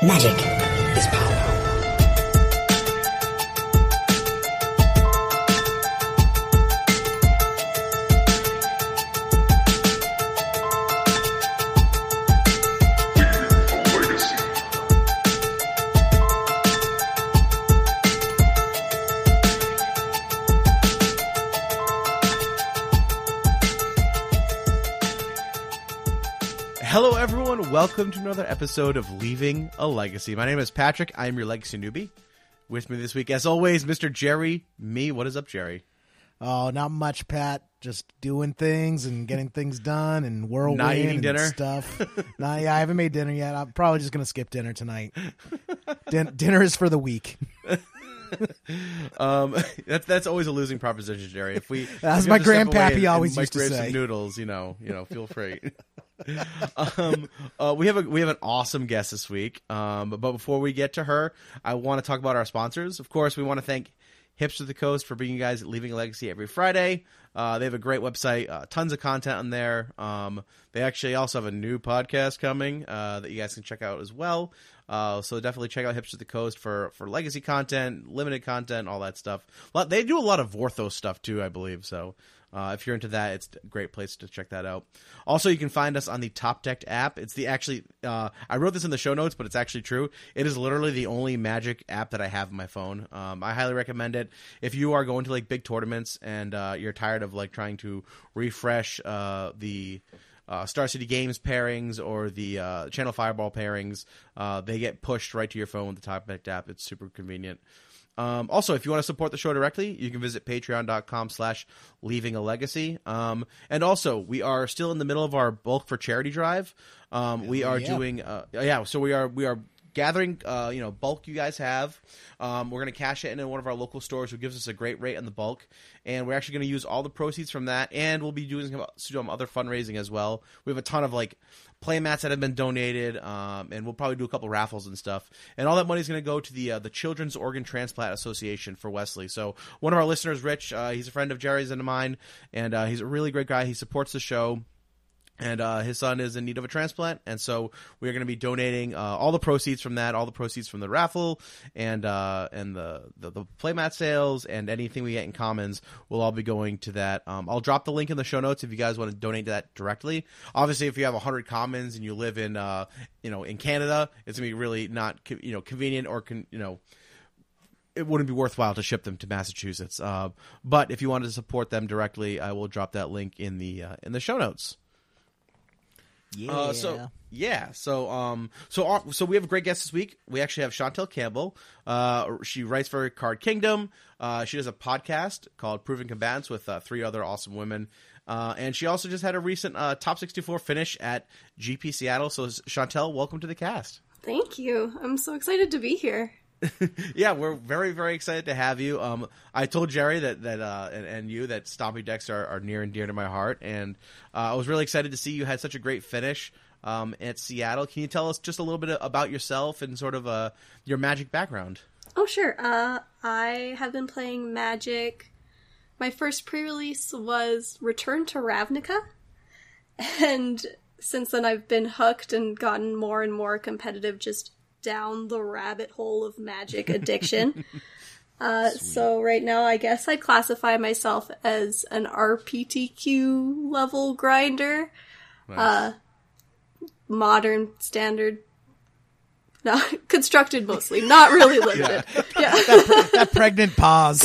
Magic is power. Welcome to another episode of Leaving a Legacy. My name is Patrick. I am your legacy newbie. With me this week, as always, Mr. Jerry. Me. What is up, Jerry? Oh, not much, Pat. Just doing things and getting things done and whirlwind Not eating and dinner? stuff. Not, yeah, I haven't made dinner yet. I'm probably just gonna skip dinner tonight. Din- dinner is for the week. Um, that's that's always a losing proposition, Jerry. If we, As if my have to step away grandpappy and- and always used to say. some noodles. You know, you know, feel free. um, uh, we have a we have an awesome guest this week. Um, but before we get to her, I want to talk about our sponsors. Of course, we want to thank Hipsters of the Coast for bringing you guys leaving a legacy every Friday. Uh, they have a great website, uh, tons of content on there. Um, they actually also have a new podcast coming uh, that you guys can check out as well. Uh, so definitely check out Hipsters of the Coast for for legacy content, limited content, all that stuff. They do a lot of Vorthos stuff too, I believe. So uh, if you're into that, it's a great place to check that out. Also, you can find us on the Top Deck app. It's the actually uh, I wrote this in the show notes, but it's actually true. It is literally the only Magic app that I have on my phone. Um, I highly recommend it if you are going to like big tournaments and uh, you're tired of like trying to refresh uh, the uh, Star City Games pairings or the uh, Channel Fireball pairings. Uh, they get pushed right to your phone with the Top Deck app. It's super convenient. Um, also, if you want to support the show directly, you can visit patreon.com slash leaving a legacy. Um, and also, we are still in the middle of our bulk for charity drive. Um, we are yeah. doing, uh, yeah, so we are, we are gathering, uh, you know, bulk you guys have. Um, we're going to cash it in in one of our local stores who gives us a great rate on the bulk. And we're actually going to use all the proceeds from that. And we'll be doing some other fundraising as well. We have a ton of like play mats that have been donated. Um, and we'll probably do a couple raffles and stuff. And all that money is going to go to the, uh, the Children's Organ Transplant Association for Wesley. So one of our listeners, Rich, uh, he's a friend of Jerry's and of mine. And, uh, he's a really great guy. He supports the show and uh, his son is in need of a transplant, and so we are going to be donating uh, all the proceeds from that, all the proceeds from the raffle, and uh, and the, the the playmat sales, and anything we get in commons will all be going to that. Um, I'll drop the link in the show notes if you guys want to donate to that directly. Obviously, if you have hundred commons and you live in uh, you know in Canada, it's gonna be really not co- you know convenient or con- you know it wouldn't be worthwhile to ship them to Massachusetts. Uh, but if you wanted to support them directly, I will drop that link in the uh, in the show notes. Yeah. Uh, so yeah, so um, so our, so we have a great guest this week. We actually have Chantel Campbell. Uh, she writes for Card Kingdom. Uh, she does a podcast called Proven Combatants with uh, three other awesome women. Uh, and she also just had a recent uh, top 64 finish at GP Seattle. So Chantel, welcome to the cast. Thank you. I'm so excited to be here. Yeah, we're very, very excited to have you. Um, I told Jerry that that uh, and, and you that Stompy decks are, are near and dear to my heart, and uh, I was really excited to see you had such a great finish um, at Seattle. Can you tell us just a little bit about yourself and sort of uh, your magic background? Oh, sure. Uh, I have been playing Magic. My first pre release was Return to Ravnica. And since then, I've been hooked and gotten more and more competitive just down the rabbit hole of Magic addiction. uh, so, right now, I guess I'd classify myself as an RPTQ level grinder. Uh, modern, standard. No, constructed mostly, not really limited. yeah. that pregnant pause.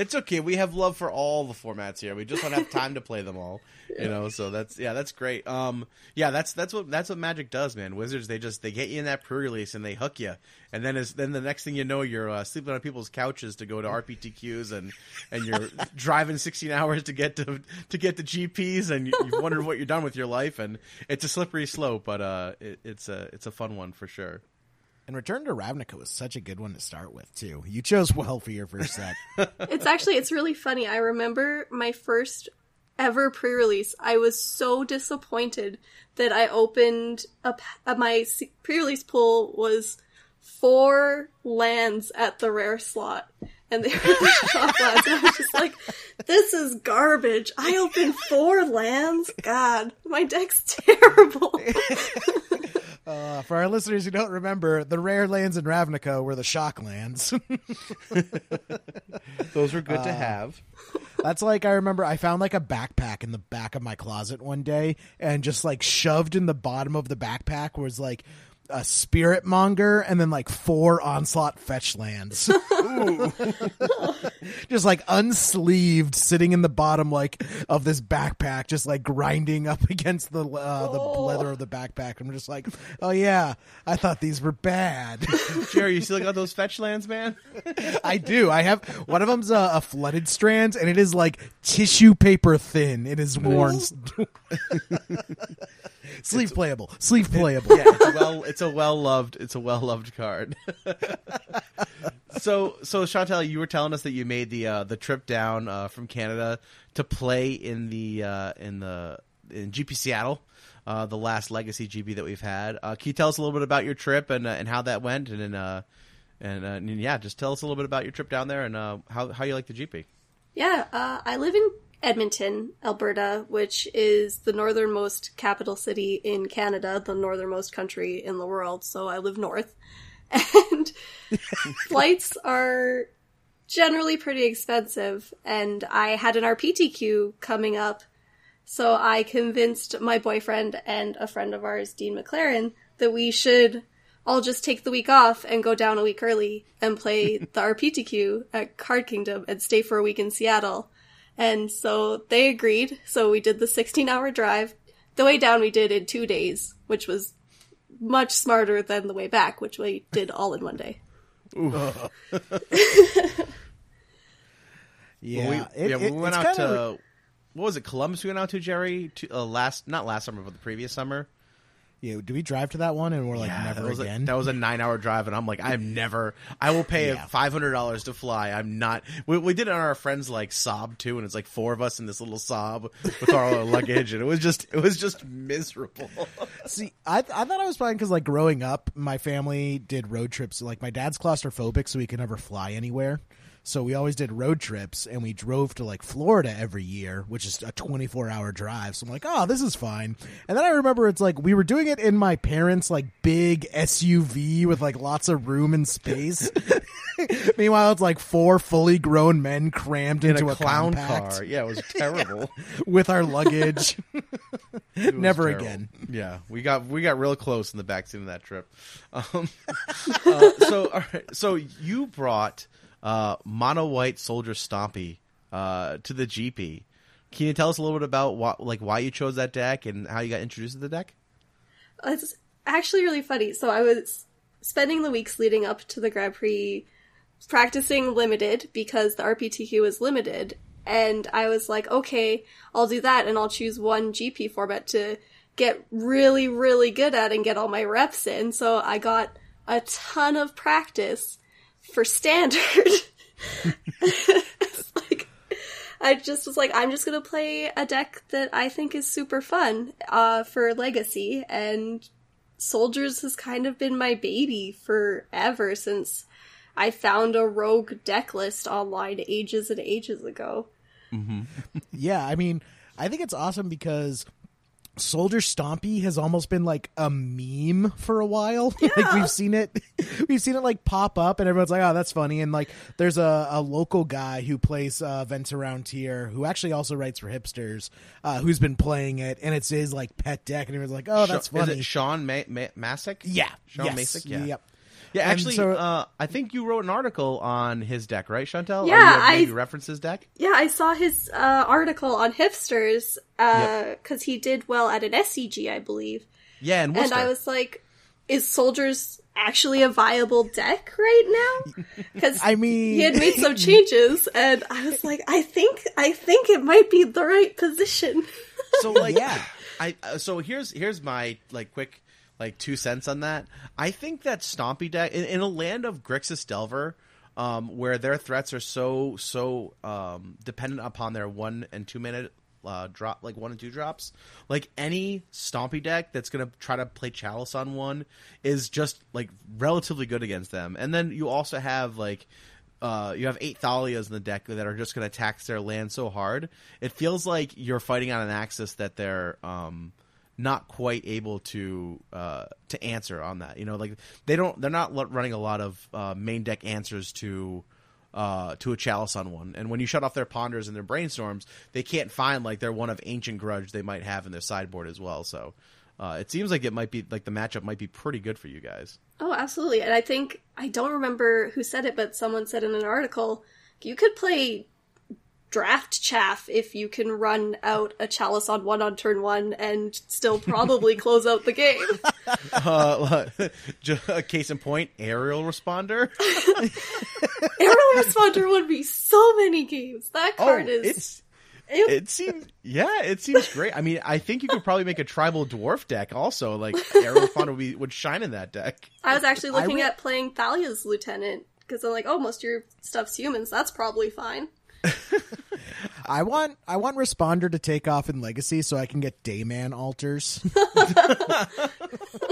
It's okay. We have love for all the formats here. We just don't have time to play them all. You know, so that's yeah, that's great. Um, yeah, that's that's what that's what Magic does, man. Wizards they just they get you in that pre-release and they hook you, and then is then the next thing you know, you're uh, sleeping on people's couches to go to RPTQs and and you're driving 16 hours to get to to get to GPs, and you, you've wondered what you're done with your life, and it's a slippery slope, but uh, it, it's a it's a fun one for sure. And Return to Ravnica was such a good one to start with too. You chose well for your first set. It's actually it's really funny. I remember my first ever pre-release. I was so disappointed that I opened up uh, my pre-release pool was four lands at the rare slot. And they were just top lands. And I was just like, this is garbage. I opened four lands? God, my deck's terrible. Uh, for our listeners who don't remember, the rare lands in Ravnica were the shock lands. Those were good Uh, to have. That's like I remember I found like a backpack in the back of my closet one day, and just like shoved in the bottom of the backpack was like a Spiritmonger and then like four onslaught fetch lands. just like unsleeved, sitting in the bottom like of this backpack, just like grinding up against the uh, the Oh. leather of the backpack. I'm just like, oh yeah, I thought these were bad. Jerry, you still got those fetch lands, man? I do. I have one of them's a, a flooded strand, and it is like tissue paper thin. It is worn. Sleeve playable. Sleeve playable. yeah, it's well it's a well loved it's a well loved card. so so Chantel, you were telling us that you made the uh, the trip down uh, from Canada to play in the uh, in the in GP Seattle. Uh, the last legacy GP that we've had. Uh, can you tell us a little bit about your trip and uh, and how that went, and then, uh, and, uh, and yeah, just tell us a little bit about your trip down there and uh, how how you like the GP. Yeah, uh, I live in Edmonton, Alberta, which is the northernmost capital city in Canada, the northernmost country in the world. So I live north. And flights are generally pretty expensive. And I had an RPTQ coming up. So I convinced my boyfriend and a friend of ours, Dean McLaren, that we should all just take the week off and go down a week early and play the RPTQ at Card Kingdom and stay for a week in Seattle. And so they agreed. So we did the 16 hour drive. The way down we did in two days, which was much smarter than the way back, which we did all in one day. Yeah. we, it- yeah, we it- went out kinda- to what was it? Columbus. We went out to Jerry to, uh, last not last summer, but the previous summer. Yeah. Do we drive to that one and we're like Yeah, never that was again? A, that was a nine hour drive, and I'm like, I'm never. I will pay Yeah. five hundred dollars to fly. I'm not. We, we did it on our friends like Saab too, and it's like four of us in this little Saab with all our luggage, and it was just it was just miserable. See, I I thought I was fine because like growing up, my family did road trips. Like my dad's claustrophobic, so he could never fly anywhere. So we always did road trips, and we drove to like Florida every year, which is a 24 hour drive. So I'm like, oh, this is fine. And then I remember it's like we were doing it in my parents' like big SUV with like lots of room and space. Meanwhile, it's like four fully grown men crammed In into a clown compact car, yeah, it was terrible. with our luggage. Never terrible. again. Yeah, we got we got real close in the backseat of that trip. Um, uh, so all right, so you brought uh, mono white soldier stompy uh, to the GP. Can you tell us a little bit about what, like why you chose that deck and how you got introduced to the deck? It's actually really funny. So I was spending the weeks leading up to the Grand Prix practicing limited because the RPTQ is limited. And I was like, okay, I'll do that and I'll choose one GP format to get really, really good at and get all my reps in. So I got a ton of practice for standard. like, I just was like, I'm just gonna play a deck that I think is super fun uh, for Legacy, and Soldiers has kind of been my baby forever since I found a rogue deck list online ages and ages ago. Yeah, I mean, I think it's awesome because Soldier Stompy has almost been like a meme for a while. like we've seen it, we've seen it like pop up, and everyone's like, "Oh, that's funny." And like, there's a, a local guy who plays uh, events around here who actually also writes for hipsters, uh, who's been playing it, and it's his like pet deck, and everyone's like, "Oh, that's funny." Is it Sean Ma- Ma- Masick? yeah, Sean yes. Masick. Yeah. Yep. Yeah, actually, so- uh, I think you wrote an article on his deck, right, Chantel? Yeah, I- maybe referenced his deck. Yeah, I saw his uh, article on Hipsters because he did well at an SCG, I believe. Yeah, and And I was like, is Soldiers actually a viable deck right now? Because I mean, he had made some changes, and I was like, I think, I think it might be the right position. so like Yeah. I uh, so here's here's my like quick like two cents on that. I think that Stompy deck in, in a land of Grixis Delver, um, where their threats are so so um, dependent upon their one and two minute uh, drop, like one and two drops. Like any Stompy deck that's gonna try to play Chalice on one is just like relatively good against them. And then you also have like uh, you have eight Thalias in the deck that are just going to tax their land so hard. It feels like you're fighting on an axis that they're um, not quite able to uh, to answer on that. You know, like they don't they're not running a lot of uh, main deck answers to uh, to a chalice on one. And when you shut off their ponders and their brainstorms, they can't find like their one of ancient grudge they might have in their sideboard as well. So uh, it seems like it might be like the matchup might be pretty good for you guys. Oh, absolutely. And I think I don't remember who said it, but someone said in an article you could play draft chaff if you can run out a chalice on one on turn one and still probably close out the game. Uh, a case in point, aerial responder. aerial responder would be so many games. That card oh, is. It's, it seems yeah, it seems great. I mean, I think you could probably make a tribal dwarf deck also. Like aerial responder would, be, would shine in that deck. I was actually looking re- at playing Thalia's lieutenant because I'm like, oh, most of your stuff's humans. That's probably fine. I want I want responder to take off in legacy so I can get dayman altars.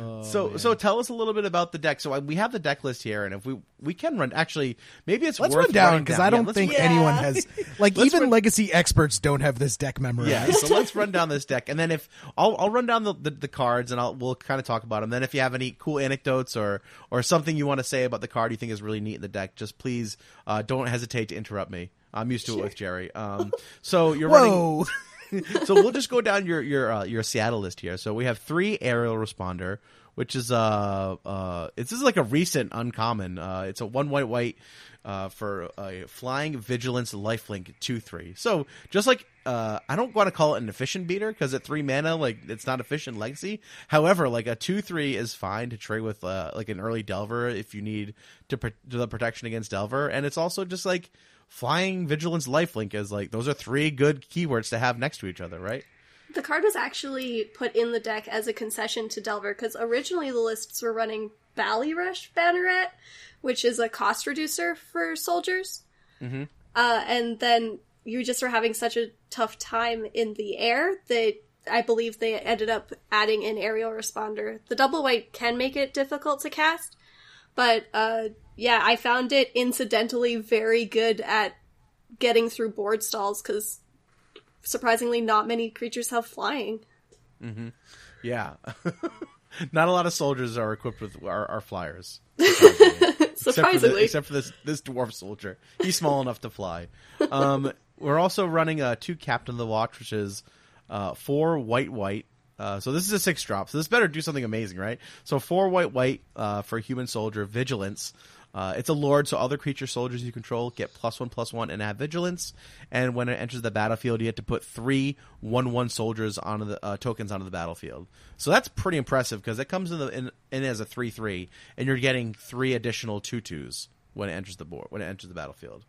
Oh, so man. so tell us a little bit about the deck. So we have the deck list here, and if we we can run, actually, maybe it's let's worth run down because I don't yeah, think yeah. anyone has like even run, legacy experts don't have this deck memorized. Yeah, so let's run down this deck, and then if I'll I'll run down the, the, the cards, and I'll we'll kind of talk about them. Then if you have any cool anecdotes or or something you want to say about the card you think is really neat in the deck, just please uh, don't hesitate to interrupt me. I'm used to sure. it with Jerry. Um, so you're Whoa. running. so we'll just go down your your uh, your Seattle list here. So we have three aerial responder, which is uh uh this is like a recent uncommon. Uh, it's a one white white uh, for a flying vigilance lifelink two three. So just like uh, I don't want to call it an efficient beater because at three mana, like it's not efficient legacy. However, like a two three is fine to trade with uh, like an early Delver if you need to, pro- the protection against Delver, and it's also just like flying vigilance lifelink is like those are three good keywords to have next to each other, right? The card was actually put in the deck as a concession to Delver because originally the lists were running Ballyrush Banneret, which is a cost reducer for soldiers. Mm-hmm. Uh, and then you just were having such a tough time in the air that I believe they ended up adding an aerial responder. The double white can make it difficult to cast, but uh, yeah, I found it incidentally very good at getting through board stalls because surprisingly, not many creatures have flying. Mm-hmm. Yeah. not a lot of soldiers are equipped with our, our flyers. Surprisingly, surprisingly. Except, for, the, except for, this this dwarf soldier, he's small enough to fly. Um, we're also running a two captain of the watch, which is uh, four white white uh, so this is a six drop. So this better do something amazing, right? So four white white uh, for human soldier vigilance. Uh, it's a lord, so other creature soldiers you control get plus one plus one and have vigilance. And when it enters the battlefield, you have to put three one one soldiers onto the uh, tokens onto the battlefield. So that's pretty impressive because it comes in, the, in, in as a three three, and you're getting three additional two twos when it enters the board when it enters the battlefield.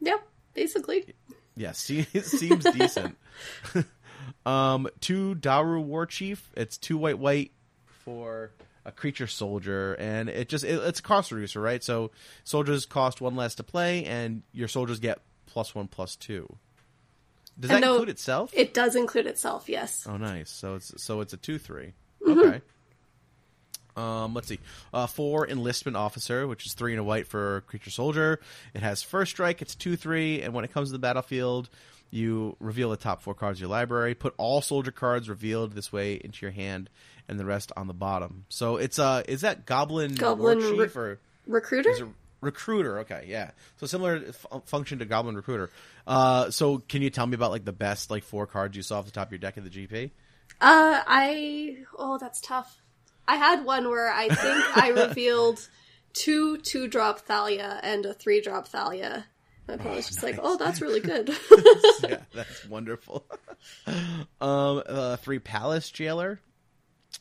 Yeah, basically. Yes, yeah, it seems decent. um, two Daru War Chief. It's two white white for a creature soldier, and it just it, it's a cost reducer, right? So soldiers cost one less to play, and your soldiers get plus one plus two. Does that include itself? It does include itself, yes. Oh, nice. So it's so it's a two three. Mm-hmm. Okay. Um, let's see. Uh, four enlistment officer, which is three and a white for creature soldier. It has first strike. It's two three, and when it comes to the battlefield, you reveal the top four cards of your library. Put all soldier cards revealed this way into your hand, and the rest on the bottom. So it's uh is that Goblin Goblin Chief or Recruiter? recruiter. Okay, yeah. So similar f- function to Goblin Recruiter. Uh, so can you tell me about like the best like four cards you saw off the top of your deck in the GP? Uh, I oh that's tough. I had one where I think I revealed two two drop Thalia and a three drop Thalia. My opponent was just nice. like, "Oh, that's really good." yeah, that's wonderful. um, uh, three Palace Jailer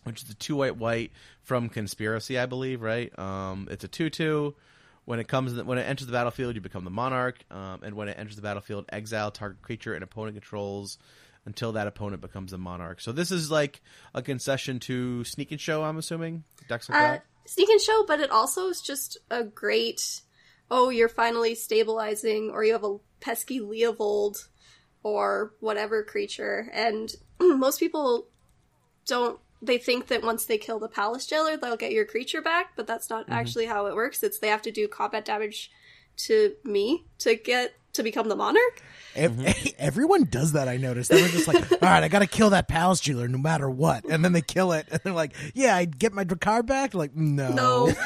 which is a two white white from Conspiracy, I believe. Right? Um, it's a two two. When it comes when it enters the battlefield, you become the monarch, um, and when it enters the battlefield, exile target creature and opponent controls until that opponent becomes the monarch. So this is like a concession to Sneak and Show. I'm assuming decks like uh, that. Sneak and Show, but it also is just a great. Oh, you're finally stabilizing, or you have a pesky Leovold, or whatever creature, and most people don't they think that once they kill the palace jailer, they'll get your creature back, but that's not mm-hmm. actually how it works. It's they have to do combat damage to me to get to become the monarch. Ev- Everyone does that. I noticed. They were just like, "All right, I got to kill that palace jailer no matter what," and then they kill it, and they're like, "Yeah, I get my card back." Like, no, No.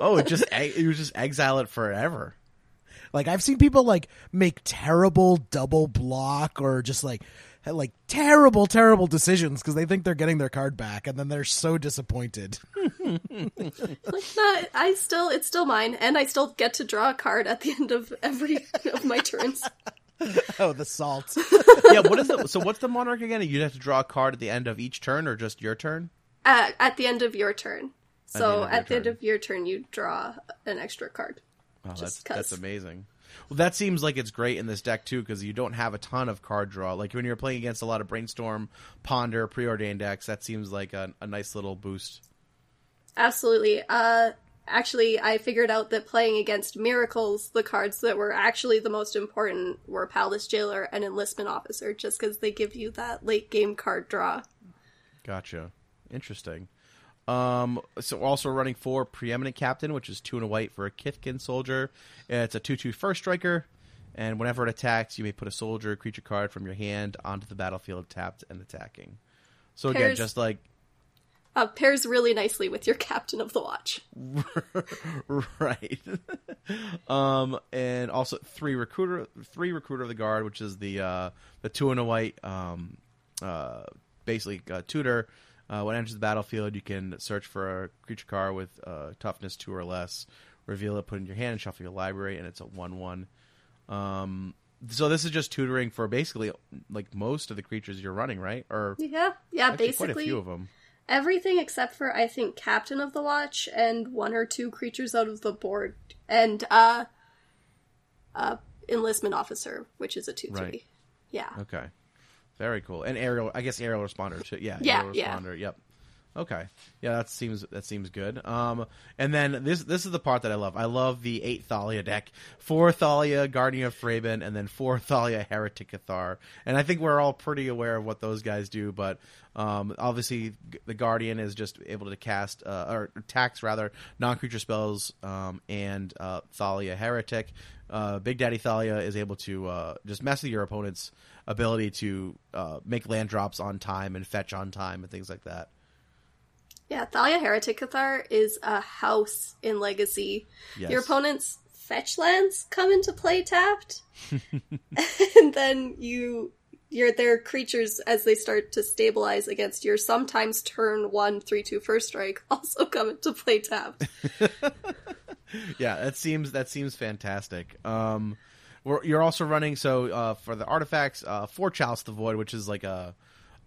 Oh, it just it was just exile it forever. Like I've seen people like make terrible double block or just like like terrible terrible decisions because they think they're getting their card back and then they're so disappointed. Like, no, I still, it's still mine, and I still get to draw a card at the end of every of my turns. oh, the salt. Yeah, what is the so what's the monarch again? You have to draw a card at the end of each turn or just your turn? At, at the end of your turn. So end of your at the end of your turn, you draw an extra card. Oh, that's Just that's 'cause. amazing. Well, that seems like it's great in this deck too because you don't have a ton of card draw. Like when you're playing against a lot of brainstorm, ponder, preordained decks, that seems like a, a nice little boost. Absolutely. Uh, actually, I figured out that playing against Miracles, the cards that were actually the most important were Palace Jailer and Enlistment Officer, just because they give you that late game card draw. Gotcha. Interesting. Um, so also running for preeminent captain, which is two and a white for a Kithkin soldier. It's a two-two first striker, and whenever it attacks, you may put a soldier creature card from your hand onto the battlefield, tapped and attacking. So again, Pairs- just like Uh, pairs really nicely with your Captain of the Watch. right. um, and also three recruiter, three recruiter of the guard, which is the uh, the two and a white, um, uh, basically uh, tutor. Uh, when it enters the battlefield, you can search for a creature card with uh, toughness two or less, reveal it, put it in your hand, and shuffle your library, and it's a one-one. Um, so this is just tutoring for basically like most of the creatures you're running, right? Or Yeah, yeah, actually quite a basically few of them. everything except for I think Captain of the Watch and one or two creatures out of the board and uh, uh, Enlistment Officer, which is a two three. Right. Yeah. Okay. Very cool. And aerial, I guess aerial responder too. Yeah. Yeah, aerial yeah. responder. Yep. Okay. Yeah, that seems that seems good. Um, and then this this is the part that I love. I love the eight Thalia deck: four Thalia, Guardian of Thraben, and then four Thalia, Heretic Cathar. And I think we're all pretty aware of what those guys do. But um, obviously, the Guardian is just able to cast uh, or tax rather non-creature spells, um, and uh, Thalia Heretic. Uh, Big Daddy Thalia is able to uh, just mess with your opponent's ability to uh, make land drops on time and fetch on time and things like that. Yeah, Thalia Heretic Cathar is a house in Legacy. Yes. Your opponent's fetch lands come into play tapped, and then you your their creatures as they start to stabilize against your sometimes turn one three two first strike also come into play tapped. yeah, that seems that seems fantastic. Um, you're also running so uh, for the artifacts, uh, for Chalice the Void, which is like a,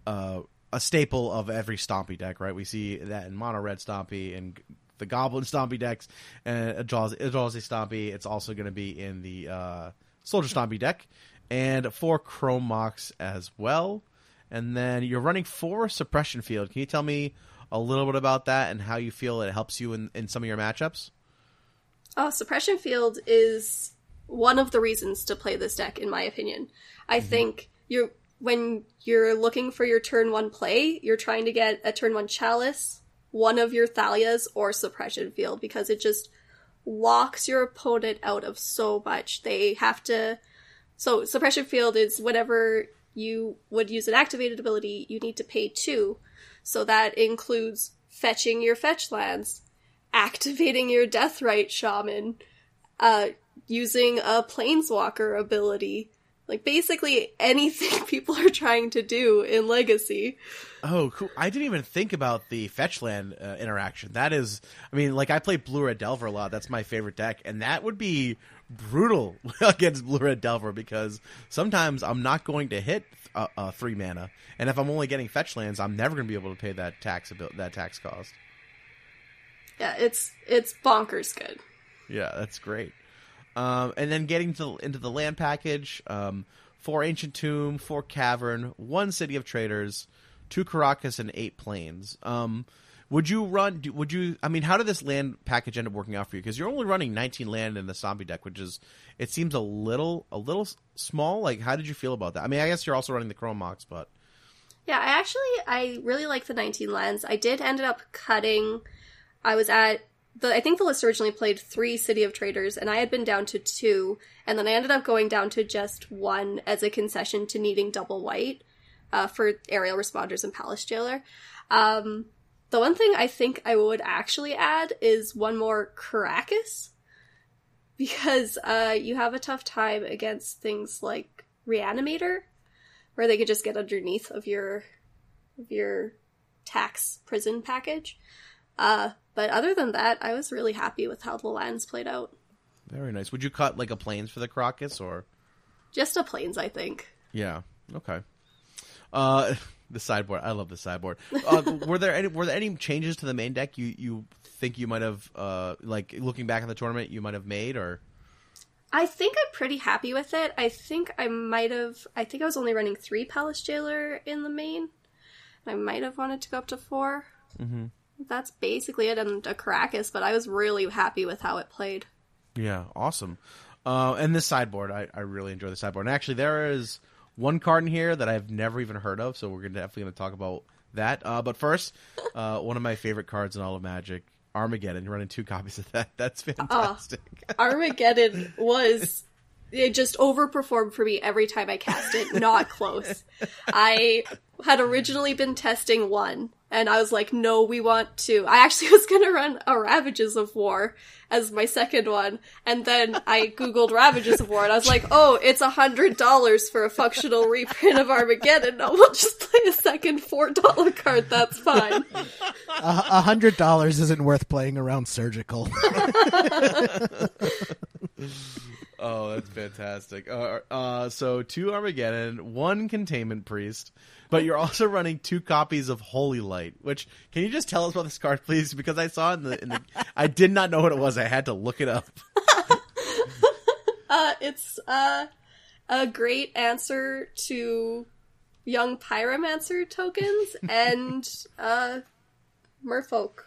a a staple of every Stompy deck, right? We see that in Mono Red Stompy and the Goblin Stompy decks, and Eldrazi Eldrazi Stompy. It's also going to be in the uh, Soldier Stompy deck, and four Chrome Mox as well. And then you're running four Suppression Field. Can you tell me a little bit about that and how you feel it helps you in, in some of your matchups? Oh, Suppression Field is one of the reasons to play this deck, in my opinion. I think you're when you're looking for your turn one play, you're trying to get a turn one chalice, one of your Thalias, or Suppression Field because it just locks your opponent out of so much. They have to. So, Suppression Field is whenever you would use an activated ability, you need to pay two. So that includes fetching your fetch lands, activating your death Deathrite Shaman, uh, using a Planeswalker ability. Like, basically anything people are trying to do in Legacy. Oh, cool. I didn't even think about the fetchland uh, interaction. That is, I mean, like I play Blue Red Delver a lot. That's my favorite deck, and that would be brutal against Blue Red Delver because sometimes I'm not going to hit uh, uh, three mana, and if I'm only getting fetch lands, I'm never going to be able to pay that tax abil- that tax cost. Yeah, it's, it's bonkers good. Yeah, that's great. Um, and then getting to into the land package, um, four ancient tomb, four cavern, one city of traders, two Karakas, and eight plains. Um, would you run? Would you? I mean, how did this land package end up working out for you? Because you're only running 19 land in the zombie deck, which is it seems a little a little small. Like, how did you feel about that? I mean, I guess you're also running the Chrome Mox, but Yeah, I actually I really like the 19 lands. I did end up cutting. I was at the I think the list originally played three City of Traders, and I had been down to two, and then I ended up going down to just one as a concession to needing double white uh, for aerial responders and Palace Jailer. Um, the one thing I think I would actually add is one more Karakas, because uh, you have a tough time against things like Reanimator, where they could just get underneath of your of your tax prison package. Uh, but other than that, I was really happy with how the lands played out. Very nice. Would you cut like a plains for the Karakas or? Just a plains, I think. Yeah. Okay. Uh, the sideboard. I love the sideboard. Uh, were there any were there any changes to the main deck you you think you might have uh like looking back at the tournament you might have made or? I think I'm pretty happy with it. I think I might have. I think I was only running three Palace Jailer in the main. I might have wanted to go up to 4 Mm-hmm. That's basically it, and a Karakas. But I was really happy with how it played. Yeah, awesome. Uh, and this sideboard, I, I really enjoy the sideboard. And actually, there is one card in here that I've never even heard of, so we're definitely going to talk about that. Uh, but first, uh, one of my favorite cards in all of Magic, Armageddon. Running two copies of that. That's fantastic. Armageddon was it just overperformed for me every time I cast it. Not close. I had originally been testing one, and I was like, no, we want to. I actually was gonna run a Ravages of War as my second one, and then I googled Ravages of War, and I was like, oh, it's a hundred dollars for a functional reprint of Armageddon. No, we'll just play a second four dollar card. That's fine. A a hundred dollars isn't worth playing around surgical. Oh, that's fantastic. Uh, uh, so two Armageddon, one Containment Priest, but you're also running two copies of Holy Light. Which can you just tell us about this card, please? Because I saw it in the, in the I did not know what it was. I had to look it up. Uh, it's uh, a great answer to young pyromancer tokens and uh, merfolk.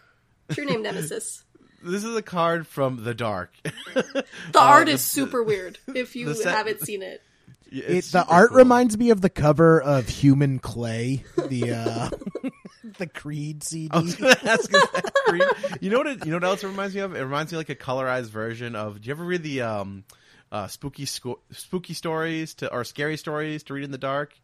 True name nemesis. This is a card from the Dark. The art is super weird if you set- haven't seen it. It, the art cool. reminds me of the cover of Human Clay, the uh, the Creed CD. Ask, green? You know what? It, you know what else it reminds me of? It reminds me of like a colorized version of. Do you ever read the um, uh, spooky sco- spooky stories to or scary stories to read in the dark?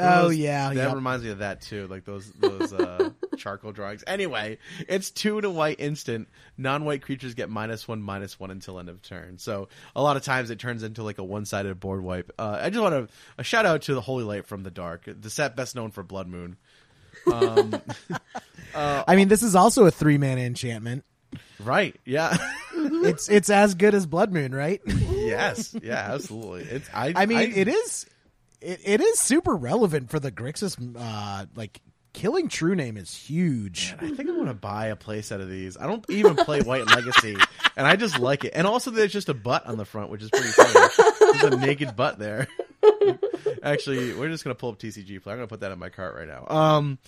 Oh, yeah, that yep. reminds me of that too. Like those those uh, charcoal drawings. Anyway, it's two to white instant. Non-white creatures get minus one minus one until end of turn. So a lot of times it turns into like a one-sided board wipe. Uh, I just want to a shout out to the Holy Light from the Dark, the set best known for Blood Moon. Um, I mean, this is also a three man enchantment. right? Yeah. It's it's as good as Blood Moon, right? yes, yeah, absolutely. It's I. I mean, it is it, it is super relevant for the Grixis. Uh, like killing True Name is huge. I think I'm gonna buy a playset of these. I don't even play White Legacy, and I just like it. And also, there's just a butt on the front, which is pretty funny. There's a naked butt there. Actually, we're just gonna pull up TCG play. I'm gonna put that in my cart right now. Um,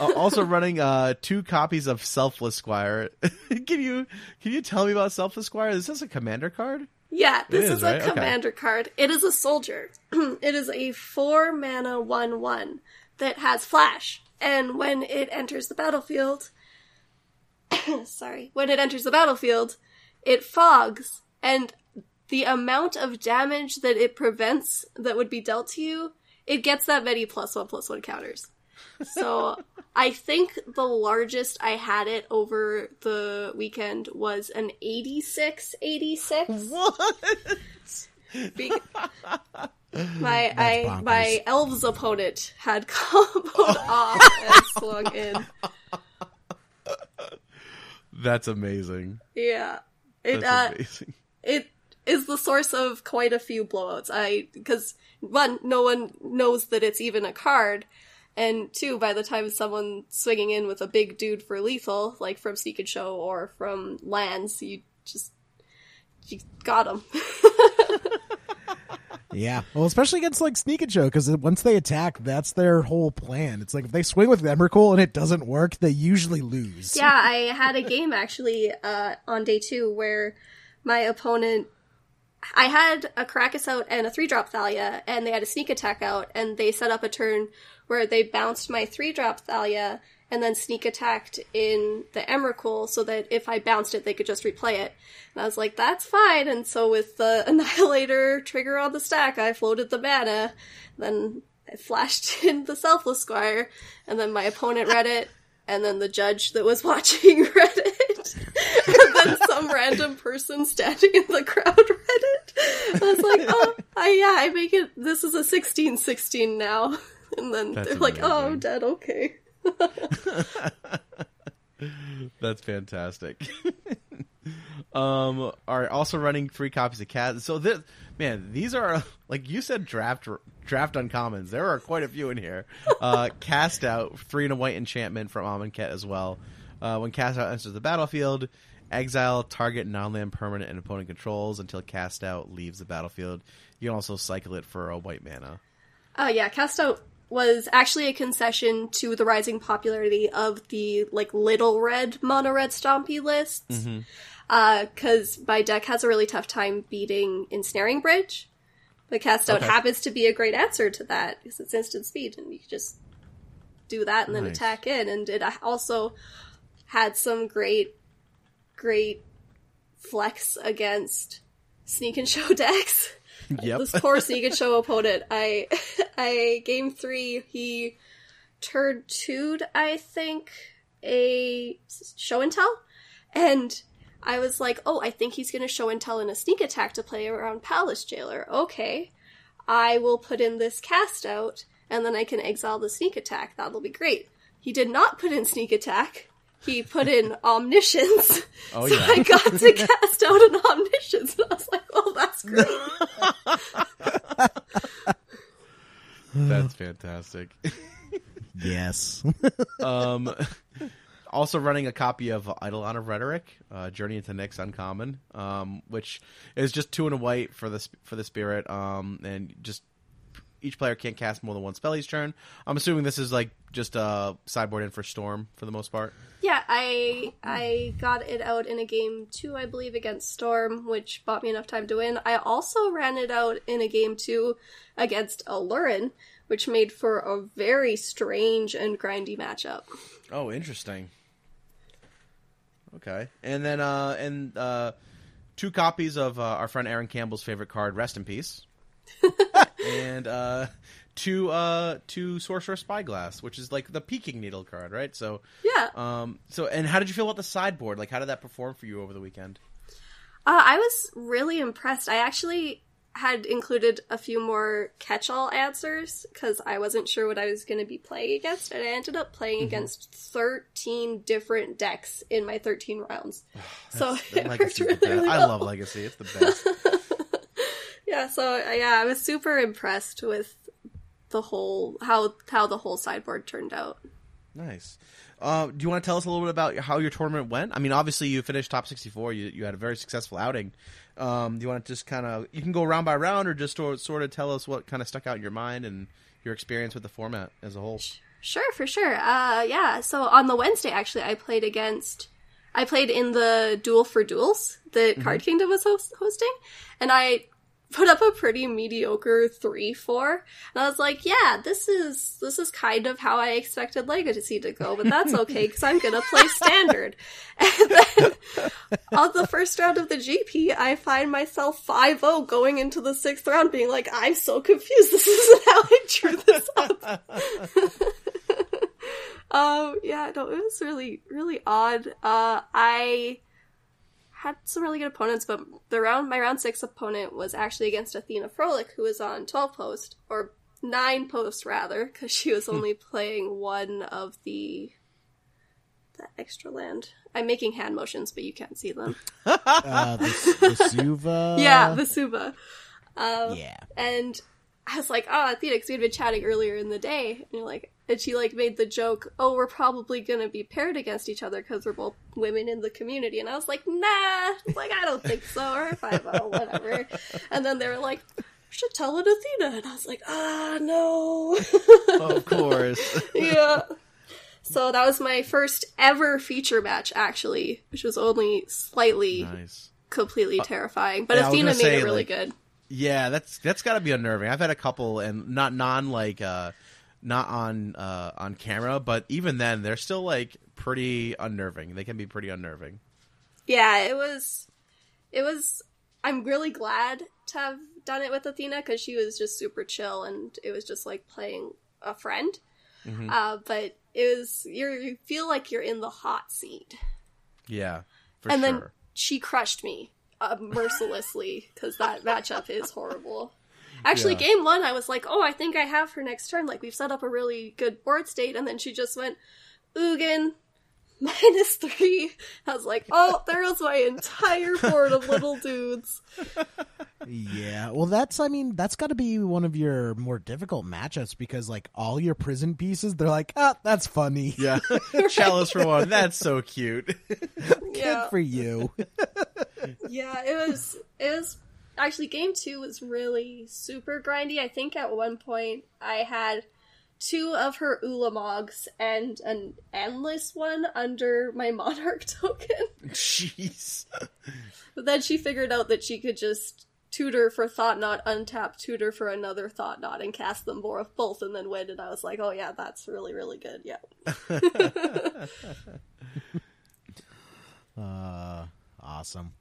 uh, also running uh two copies of Selfless Squire. can you can you tell me about Selfless Squire? This Is this a commander card? Yeah, this is, is, right? a Okay. commander card. It is a soldier. it is a four mana one one that has flash, and when it enters the battlefield, sorry, when it enters the battlefield, it fogs, and the amount of damage that it prevents that would be dealt to you, it gets that many plus one plus one counters. So I think the largest I had it over the weekend was an 86 86. What? Be- my I my elves opponent had comboed off and swung in. That's amazing. Yeah. It That's uh amazing. it is the source of quite a few blowouts. I because one, no one knows that it's even a card, and two, by the time someone swinging in with a big dude for lethal, like from Sneak and Show or from lands, you just you got him. Yeah, well, especially against like Sneak and Show because once they attack, that's their whole plan. It's like if they swing with Emrakul and it doesn't work, they usually lose. yeah, I had a game actually uh, on day two where my opponent I had a Karakas out and a three drop Thalia, and they had a sneak attack out, and they set up a turn where they bounced my three drop Thalia and then sneak attacked in the Emrakul so that if I bounced it, they could just replay it. And I was like, that's fine. And so with the Annihilator trigger on the stack, I floated the mana. Then I flashed in the Selfless Squire, and then my opponent read it, and then the judge that was watching read it, and then some random person standing in the crowd read it. I was like, oh, I, yeah, I make it, this is a 16-16 now. And then That's they're like, oh, I'm dead, okay. That's fantastic. um, right. Also running three copies of Cat. So this, man, these are like you said, draft draft uncommons. There are quite a few in here. Uh, cast out three and a white enchantment from Amonkhet as well. Uh, when cast out enters the battlefield, exile target non-land permanent and opponent controls until cast out leaves the battlefield. You can also cycle it for a white mana. Uh, yeah, Cast Out was actually a concession to the rising popularity of the like little red mono red stompy lists. Because my deck has a really tough time beating Ensnaring Bridge. But Cast Out Okay. happens to be a great answer to that because it's instant speed and you can just do that and then Nice. attack in. And it also had some great, great flex against sneak and show decks Yep. this poor Sneak and Show opponent. I, I game three. He turned two, I think, a show and tell, and I was like, oh, I think he's going to show and tell in a sneak attack to play around Palace Jailer. Okay, I will put in this cast out, and then I can exile the sneak attack. That'll be great. He did not put in sneak attack. He put in omniscience. Oh, so yeah. I got to cast out an omniscience, and I was like, "Oh, that's great." That's fantastic. Yes. um, also running a copy of Eidolon of Rhetoric, uh, Journey into Nyx Uncommon, um, which is just two and a white for the for the spirit, um, and just each player can't cast more than one spell each turn. I'm assuming this is like just a sideboard in for Storm for the most part. Yeah, I I got it out in a game two, I believe, against Storm, which bought me enough time to win. I also ran it out in a game two against Aluren, which made for a very strange and grindy matchup. Oh, interesting. Okay, and then uh, and uh, two copies of uh, our friend Aaron Campbell's favorite card, Rest in Peace, and uh, two uh, two Sorcerous Spyglass, which is like the Pithing Needle card, right? So, Yeah, um, so and how did you feel about the sideboard? Like, how did that perform for you over the weekend? uh, I was really impressed. I actually had included a few more catch-all answers because I wasn't sure what I was going to be playing against, and I ended up playing against thirteen different decks in my thirteen rounds. so That it worked Legacy's really, really I love Legacy; it's the best. Yeah, so uh, yeah, I was super impressed with the whole how how the whole sideboard turned out. Nice. Uh, do you want to tell us a little bit about how your tournament went? I mean, obviously you finished top sixty-four. You you had a very successful outing. Um, do you want to just kind of you can go round by round, or just sort sort of tell us what kind of stuck out in your mind and your experience with the format as a whole? Sure, for sure. Uh, yeah. So on the Wednesday, actually, I played against. I played in the Duel for Duals that Card Kingdom was host- hosting, and I put up a pretty mediocre three four. And I was like, yeah, this is this is kind of how I expected Legacy to go, but that's okay because I'm gonna play standard. And then on the first round of the GP, I find myself 5-0 going into the sixth round, being like, I'm so confused. This isn't how I drew this up. Um, yeah, no, it was really, really odd. Uh, I had some really good opponents, but the round, my round six opponent was actually against Athena Frolik, who was on 12 post, or 9 post rather, because she was hmm. only playing one of the, the extra land. I'm making hand motions, but you can't see them. Uh, the, the Suva. yeah, Vesuva. Um, yeah. And I was like, oh, Athena, because we had been chatting earlier in the day, and you're like, and she like made the joke, oh, we're probably gonna be paired against each other because we're both women in the community, and I was like, nah, like I don't think so, or five oh, whatever. And then they were like, should tell it Athena, and I was like, ah, no, of course. yeah. So that was my first ever feature match, actually, which was only slightly nice. completely terrifying. But Uh, yeah, Athena made say, it really like, good. Yeah, that's that's got to be unnerving. I've had a couple, and not non like uh, not on uh, on camera, but even then, they're still like pretty unnerving. They can be pretty unnerving. Yeah, it was. It was. I'm really glad to have done it with Athena because she was just super chill and it was just like playing a friend. Mm-hmm. Uh, but it was you're, you feel like you're in the hot seat, Yeah, for and sure. then she crushed me uh, mercilessly because that matchup is horrible. Actually, Yeah. game one, I was like, "Oh, I think I have her next turn. Like we've set up a really good board state," and then she just went, "Ugin." Minus three. I was like, oh, there was my entire board of little dudes. Yeah, well, that's I mean that's got to be one of your more difficult matchups because like all your prison pieces, they're like, ah, that's funny. yeah, chalice for one. That's so cute. Good for you. Yeah, it was it was actually game two was really super grindy. I think at one point I had two of her Ulamogs and an endless one under my monarch token. Jeez. But then she figured out that she could just tutor for Thought-Knot, untap tutor for another Thought-Knot, and cast them both both and then win. And I was like, oh yeah, that's really really good. Yeah. Uh, awesome.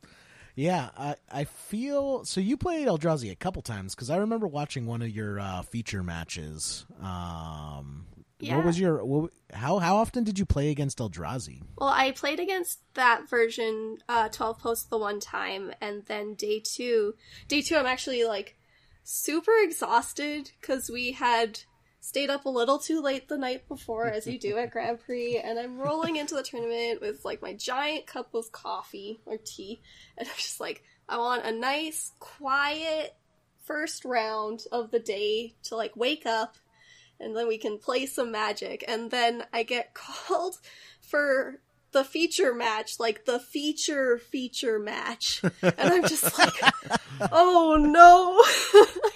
Yeah, I I feel so. You played Eldrazi a couple times because I remember watching one of your uh, feature matches. Um, Yeah. what was your what, how how often did you play against Eldrazi? Well, I played against that version, uh, 12 posts the one time, and then day two. Day two, I'm actually like super exhausted because we had stayed up a little too late the night before, as you do at Grand Prix, and I'm rolling into the tournament with like my giant cup of coffee or tea, and I'm just like, I want a nice, quiet first round of the day to like wake up and then we can play some magic. And then I get called for the feature match, like the feature feature match. And I'm just like, oh no,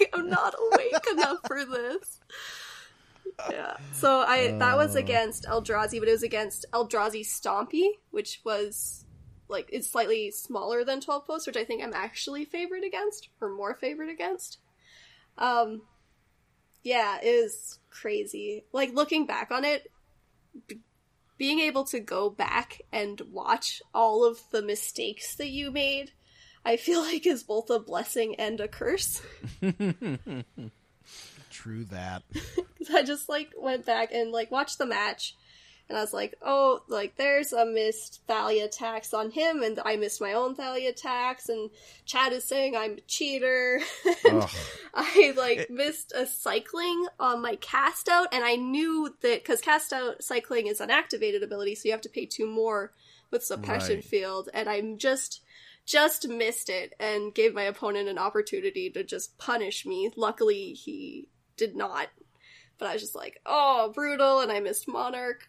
I'm not awake enough for this. Yeah. So I that was against Eldrazi, but it was against Eldrazi Stompy, which was like it's slightly smaller than 12 posts, which I think I'm actually favored against, or more favored against. Um yeah, it was crazy. Like looking back on it, b- being able to go back and watch all of the mistakes that you made, I feel like is both a blessing and a curse. True that. I just like went back and like watched the match and I was like, oh, like there's a missed Thalia tax on him and I missed my own Thalia tax and Chad is saying I'm a cheater. and. I like missed a cycling on my cast out and I knew that because cast out cycling is an activated ability, so you have to pay two more with suppression Right. field and I'm just just missed it and gave my opponent an opportunity to just punish me. Luckily he did not. But I was just like, oh, brutal, and I missed Monarch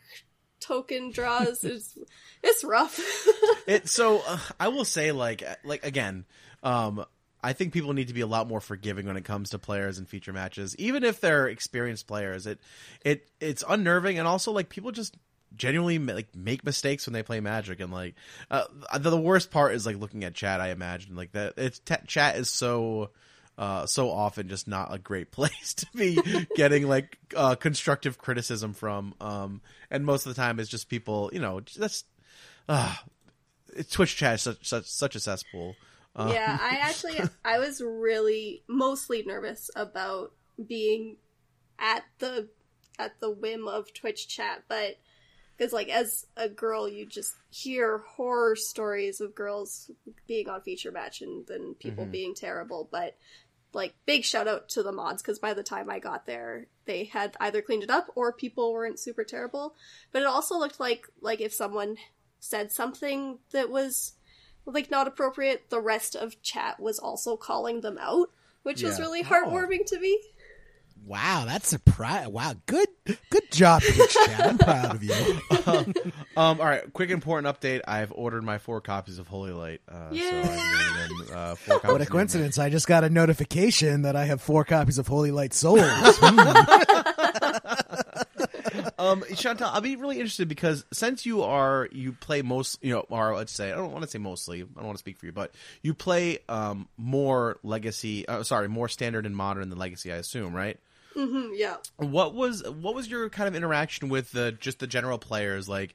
token draws. It's it's rough. it so uh, I will say like like again, um, I think people need to be a lot more forgiving when it comes to players and feature matches, even if they're experienced players. It it it's unnerving, and also like people just genuinely like make mistakes when they play Magic, and like uh, the, the worst part is like looking at chat. I imagine like that. It's t- chat is so. Uh, so often just not a great place to be getting like uh, constructive criticism from um, and most of the time it's just people you know that's uh, Twitch chat is such such, such a cesspool. Uh, yeah, I actually I was really mostly nervous about being at the at the whim of Twitch chat, but because like as a girl, you just hear horror stories of girls being on feature match and then people Mhm. being terrible, but like big shout out to the mods because by the time I got there, they had either cleaned it up or people weren't super terrible. But it also looked like like if someone said something that was like not appropriate, the rest of chat was also calling them out, which was really oh. heartwarming to me. Wow, that's surprise. Wow, good good job, Twitch chat. I'm proud of you. um, all right, quick important update. I've ordered my four copies of Holy Light. Uh, so Yay. I'm getting them, uh, four copies What a coincidence! I just got a notification that I have four copies of Holy Light Souls. Hmm. um, Chantal, I'll be really interested because since you are you play most, you know, or let's say I don't want to say mostly, I don't want to speak for you, but you play um more legacy, uh, sorry, more standard and modern than legacy, I assume, right? Hmm yeah. What was what was your kind of interaction with the just the general players like?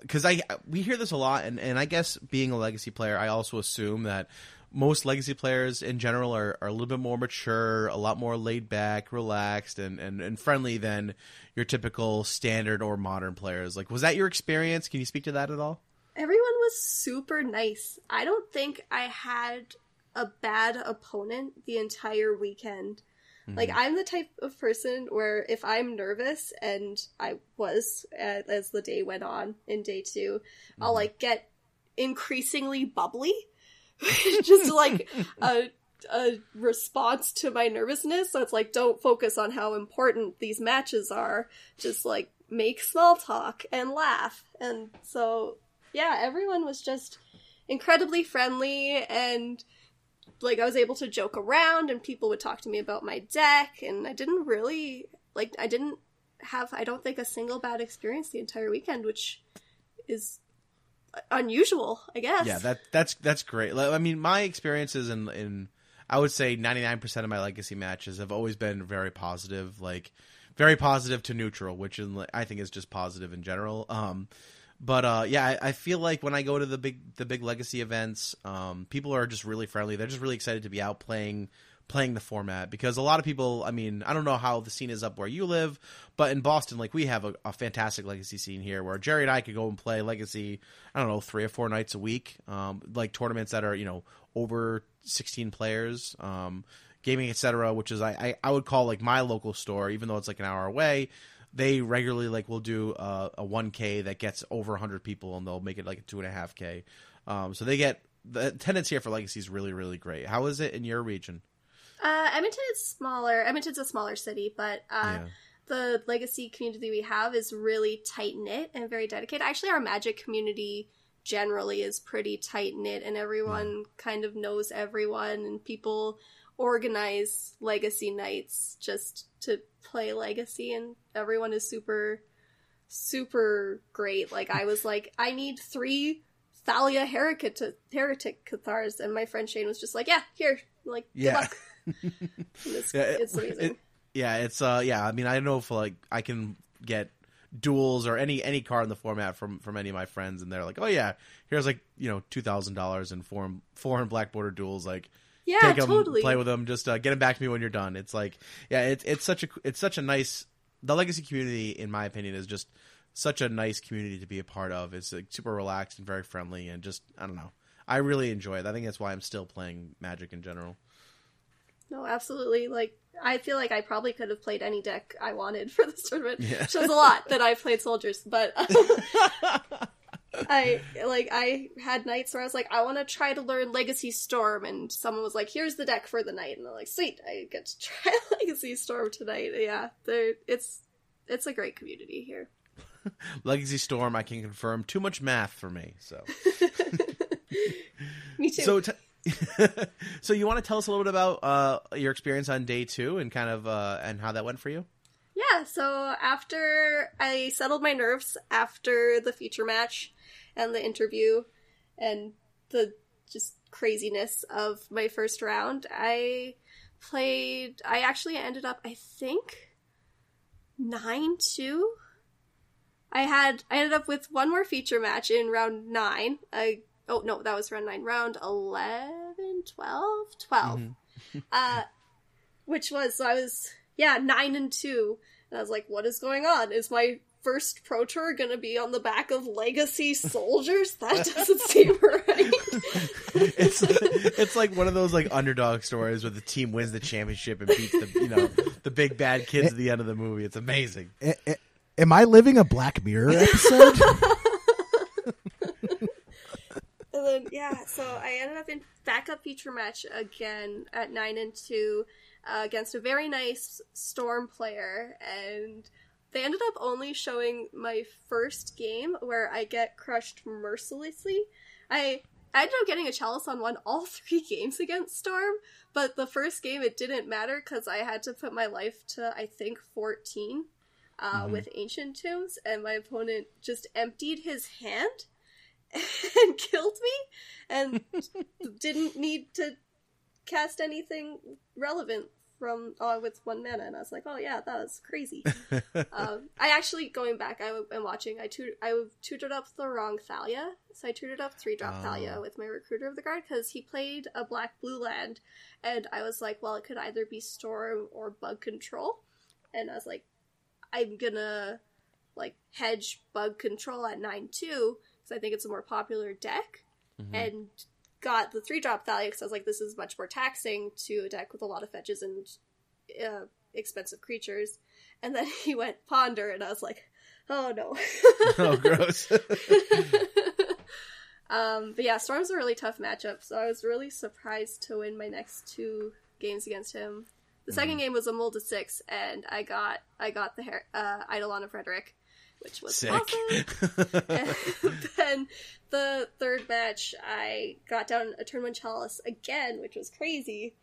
Because I we hear this a lot, and and I guess being a legacy player, I also assume that most legacy players in general are, are a little bit more mature, a lot more laid back, relaxed, and, and, and friendly than your typical standard or modern players. Like, was that your experience? Can you speak to that at all? Everyone was super nice. I don't think I had a bad opponent the entire weekend. Like I'm the type of person where if I'm nervous and I was uh, as the day went on in day 2, I'll like get increasingly bubbly just like a a response to my nervousness. So it's like don't focus on how important these matches are. Just like make small talk and laugh. And so yeah, everyone was just incredibly friendly and like I was able to joke around and people would talk to me about my deck and I didn't really like I didn't have I don't think a single bad experience the entire weekend, which is unusual, I guess. Yeah, that that's that's great. I mean, my experiences in in I would say 99% of my legacy matches have always been very positive, like very positive to neutral, which is, I think is just positive in general. Um, but uh, yeah, I, I feel like when I go to the big the big legacy events, um, people are just really friendly. They're just really excited to be out playing playing the format because a lot of people. I mean, I don't know how the scene is up where you live, but in Boston, like we have a, a fantastic legacy scene here where Jerry and I could go and play legacy. I don't know, three or four nights a week, um, like tournaments that are you know over sixteen players. Um, gaming etc which is I, I, I would call like my local store even though it's like an hour away they regularly like will do uh, a 1k that gets over 100 people and they'll make it like a 2.5k um, so they get the attendance here for legacy is really really great how is it in your region Uh, Edmonton is smaller. Edmonton's a smaller city, but uh, Yeah. the legacy community we have is really tight knit and very dedicated. Actually, our magic community generally is pretty tight knit, and everyone kind of knows everyone, and people organize legacy nights just to play legacy, and everyone is super, super great. Like I was like, I need three Thalia heretic heretic cathars, and my friend Shane was just like, yeah, here, like, good Yeah. luck. It's, Yeah, it- it's amazing. it- yeah it's uh yeah i mean i don't know if like i can get duels or any any card in the format from from any of my friends and they're like oh yeah here's like you know $2000 in foreign foreign black border duels like yeah, take them, totally. play with them, just uh, get them back to me when you're done. It's like, yeah, it's it's such a it's such a nice. The legacy community, in my opinion, is just such a nice community to be a part of. It's like super relaxed and very friendly, and just I don't know. I really enjoy it. I think that's why I'm still playing Magic in general. No, absolutely. Like, I feel like I probably could have played any deck I wanted for this tournament. Yeah. Shows a lot that I've played soldiers, but I like I had nights where I was like, I want to try to learn Legacy Storm, and someone was like, "Here's the deck for the night," and I'm like, "Sweet, I get to try Legacy Storm tonight." Yeah, it's it's a great community here. Legacy Storm, I can confirm, too much math for me. So, Me too. so, t- so you want to tell us a little bit about uh, your experience on day two and kind of uh, and how that went for you? Yeah, so after I settled my nerves after the feature match and the interview and the just craziness of my first round, I played I actually ended up I think 9 2. I had I ended up with one more feature match in round 9. I oh no, that was round 9. Round 11, 12, 12 uh, which was so I was yeah nine and two, and I was like, what is going on? Is my first pro tour gonna be on the back of Legacy Soldiers? That doesn't seem right. it's it's like one of those like underdog stories where the team wins the championship and beats the you know the big bad kids at the end of the movie. It's amazing. A- a- am I living a Black Mirror episode? And then yeah, so I ended up in backup feature match again at nine and two uh, against a very nice Storm player, and they ended up only showing my first game where I get crushed mercilessly. I I ended up getting a chalice on one all three games against Storm, but the first game it didn't matter because I had to put my life to I think fourteen. uh, Mhm. with ancient tombs, and my opponent just emptied his hand and killed me, and didn't need to cast anything relevant from uh, with one mana. And I was like, oh yeah, that was crazy. um, I actually going back, I am watching. I tut- I tutored up the wrong Thalia, so I tutored up three drop Oh. Thalia with my recruiter of the guard because he played a black blue land, and I was like, well, it could either be storm or bug control, and I was like, I'm gonna like hedge bug control at nine two because I think it's a more popular deck, Mhm. and got the three drop Thalia because I was like, this is much more taxing to a deck with a lot of fetches and uh, expensive creatures. And then he went ponder, and I was like, oh no. oh, gross. um, but yeah, Storm's a really tough matchup, so I was really surprised to win my next two games against him. The Mm-hmm. second game was a mull to six, and I got I got the Her- uh, Eidolon of Rhetoric, which was Sick. awesome. then the third match, I got down a turn one chalice again, which was crazy.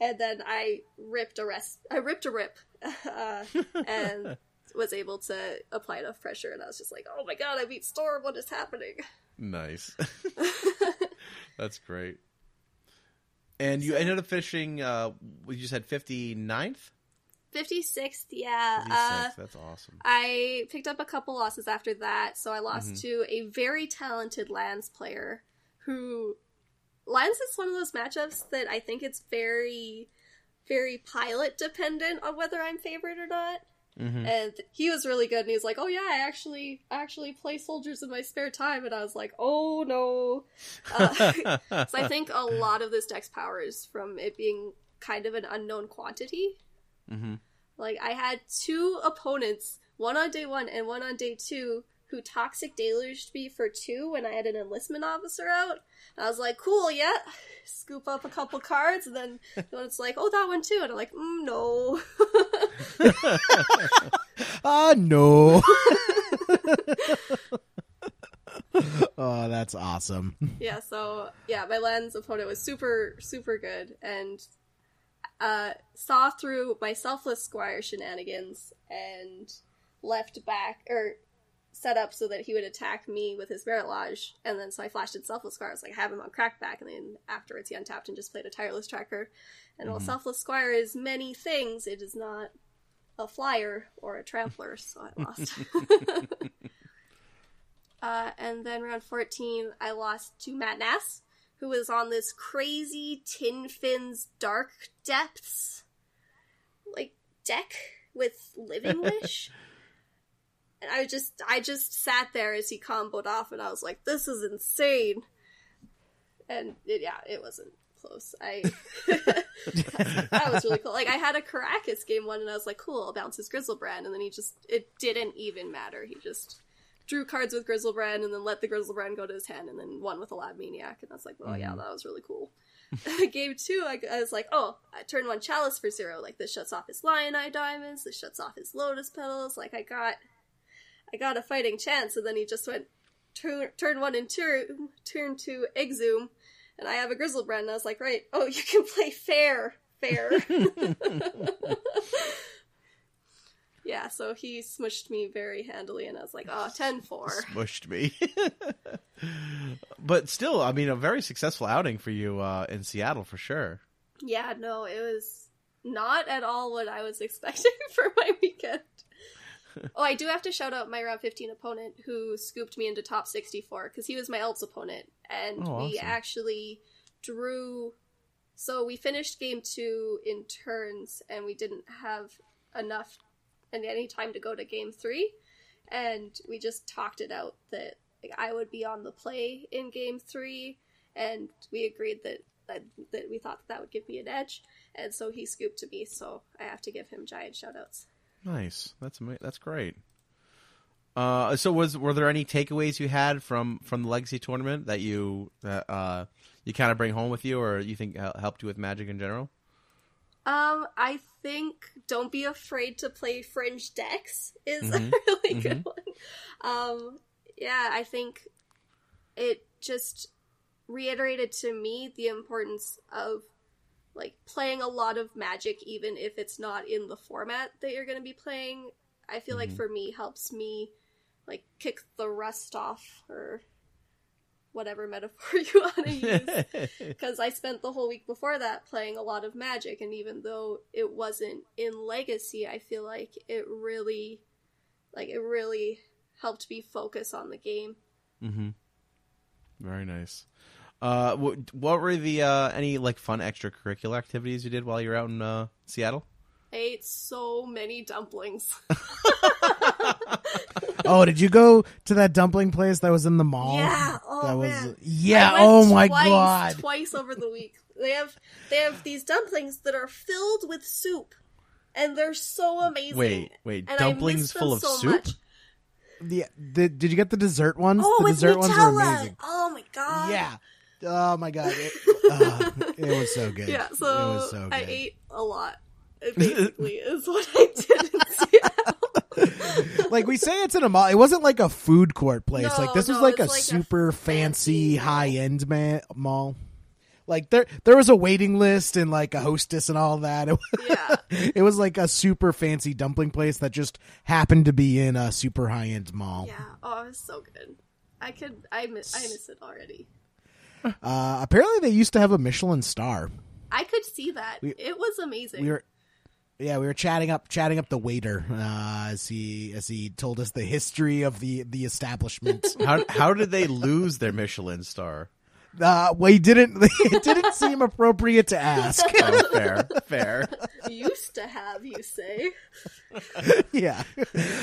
And then I ripped a rest. I ripped a rip, uh, and was able to apply enough pressure. And I was just like, "Oh my god, I beat Storm! What is happening?" nice. That's great. And you ended up finishing. Uh, you just had 59th. Fifty sixth, yeah. 56. Uh, That's awesome. I picked up a couple losses after that, so I lost Mhm. to a very talented Lands player who Lands is one of those matchups that I think it's very very pilot dependent on whether I'm favored or not. hmm And he was really good and he was like, "Oh yeah, I actually I actually play soldiers in my spare time." And I was like, "Oh no." Uh, so I think a lot of this deck's power is from it being kind of an unknown quantity. Hmm Like I had two opponents, one on day one and one on day two, who toxic deluged me for two when I had an enlistment officer out. And I was like, cool, yeah. Scoop up a couple cards, and then it's like, oh, that one too, and I'm like, mm, no. Ah, no. oh, that's awesome. yeah, so yeah, my Lands opponent was super, super good, and uh, saw through my selfless squire shenanigans and left back or set up so that he would attack me with his Marit Lage, and then so I flashed in Selfless Squire. I was like, I have him on crackback, and then afterwards he untapped and just played a Tireless Tracker. And while Mhm. Selfless Squire is many things, it is not a flyer or a trampler, so I lost. uh, and then round 14, I lost to Matt Nass, who was on this crazy Tin Fins Dark Depths like deck with Living Wish. and I just I just sat there as he comboed off and I was like, this is insane. And it, yeah, it wasn't close. I that was really cool. Like I had a Karakas game one and I was like, cool, I'll bounce his Griselbrand and then he just it didn't even matter. He just drew cards with Griselbrand and then let the Griselbrand go to his hand and then won with a Lab Maniac and I was like, oh yeah, Mhm. that was really cool. game two, I, I was like, oh, I turn one Chalice for zero. Like this shuts off his Lion Eye diamonds. This shuts off his Lotus petals. Like I got, I got a fighting chance. And then he just went turn turn one and turn turn two Exhume, and I have a Griselbrand. And I was like, right, oh, you can play fair, fair. yeah, so he smushed me very handily, and I was like, oh, 10-4. Smushed me. but still, I mean, a very successful outing for you uh, in Seattle for sure. Yeah, no, it was not at all what I was expecting for my weekend. oh, I do have to shout out my round 15 opponent who scooped me into top 64 because he was my Elts opponent. And Oh, we awesome. actually drew. So we finished game two in turns and we didn't have enough and any time to go to game three. And we just talked it out that like, I would be on the play in game three. And we agreed that, that, that we thought that, that would give me an edge. And so he scooped to me. So I have to give him giant shout outs. Nice. That's ama- that's great. Uh, so was were there any takeaways you had from from the legacy tournament that you that uh you kind of bring home with you, or you think helped you with Magic in general? Um, I think don't be afraid to play fringe decks is Mhm. a really good one. Um, yeah, I think it just reiterated to me the importance of like playing a lot of magic even if it's not in the format that you're going to be playing I feel like for me helps me like kick the rust off or whatever metaphor you want to use because I spent the whole week before that playing a lot of Magic, and even though it wasn't in Legacy, I feel like it really, like it really helped me focus on the game. mm-hmm. Very nice. Uh, what, what were the uh, any like fun extracurricular activities you did while you were out in uh, Seattle? I ate so many dumplings. Oh, did you go to that dumpling place that was in the mall? Yeah. Oh that was man. yeah. I went Oh my twice, god. Twice over the week. They have they have these dumplings that are filled with soup, and they're so amazing. Wait, wait, And I dumplings miss them full of so soup? much. The, the, did you get the dessert ones? Oh, the with dessert ones were Nutella. amazing. Oh my god. Yeah. Oh my god. It, uh, it was so good. Yeah. it So, was so good. I ate a lot. It basically is what I did in Seattle. like we say it's in a mall. It wasn't like a food court place. No, like this was like a like a super fancy, fancy high end ma- mall. Like there, there was a waiting list and like a hostess and all that. It was, Yeah. it was like a super fancy dumpling place that just happened to be in a super high end mall. Yeah. Oh, it was so good. I could. I miss. I miss it already. Uh, apparently, they used to have a Michelin star. I could see that. We- it was amazing. We were, yeah, we were chatting up, chatting up the waiter uh, as he as he told us the history of the the establishment. How how did they lose their Michelin star? uh, we didn't. It didn't seem appropriate to ask. Oh, fair, fair. used to have, you say? yeah.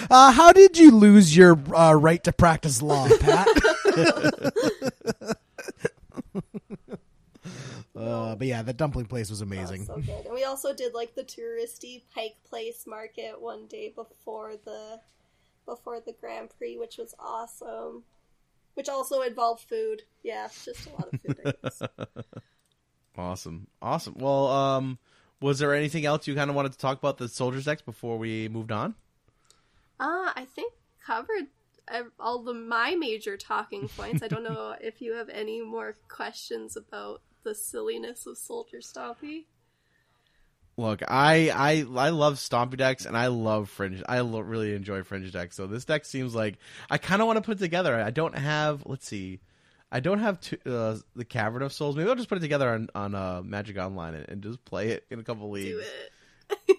Uh, how did you lose your uh, right to practice law, Pat? Uh, but yeah, the dumpling place was Oh, amazing. so good. And we also did like the touristy Pike Place market one day before the before the Grand Prix, which was awesome. Which also involved food. Yeah, just a lot of food. Awesome, awesome. Well, um, was there anything else you kind of wanted to talk about the soldiers decks before we moved on? Uh, I think covered all the my major talking points. I don't know if you have any more questions about the silliness of Soldier Stompy. Look, I I I love Stompy decks and I love Fringe. I lo- really enjoy Fringe decks. So this deck seems like I kind of want to put it together. I don't have. Let's see. I don't have two, uh, the Cavern of Souls. Maybe I'll just put it together on on uh, Magic Online and, and just play it in a couple leagues. Do it.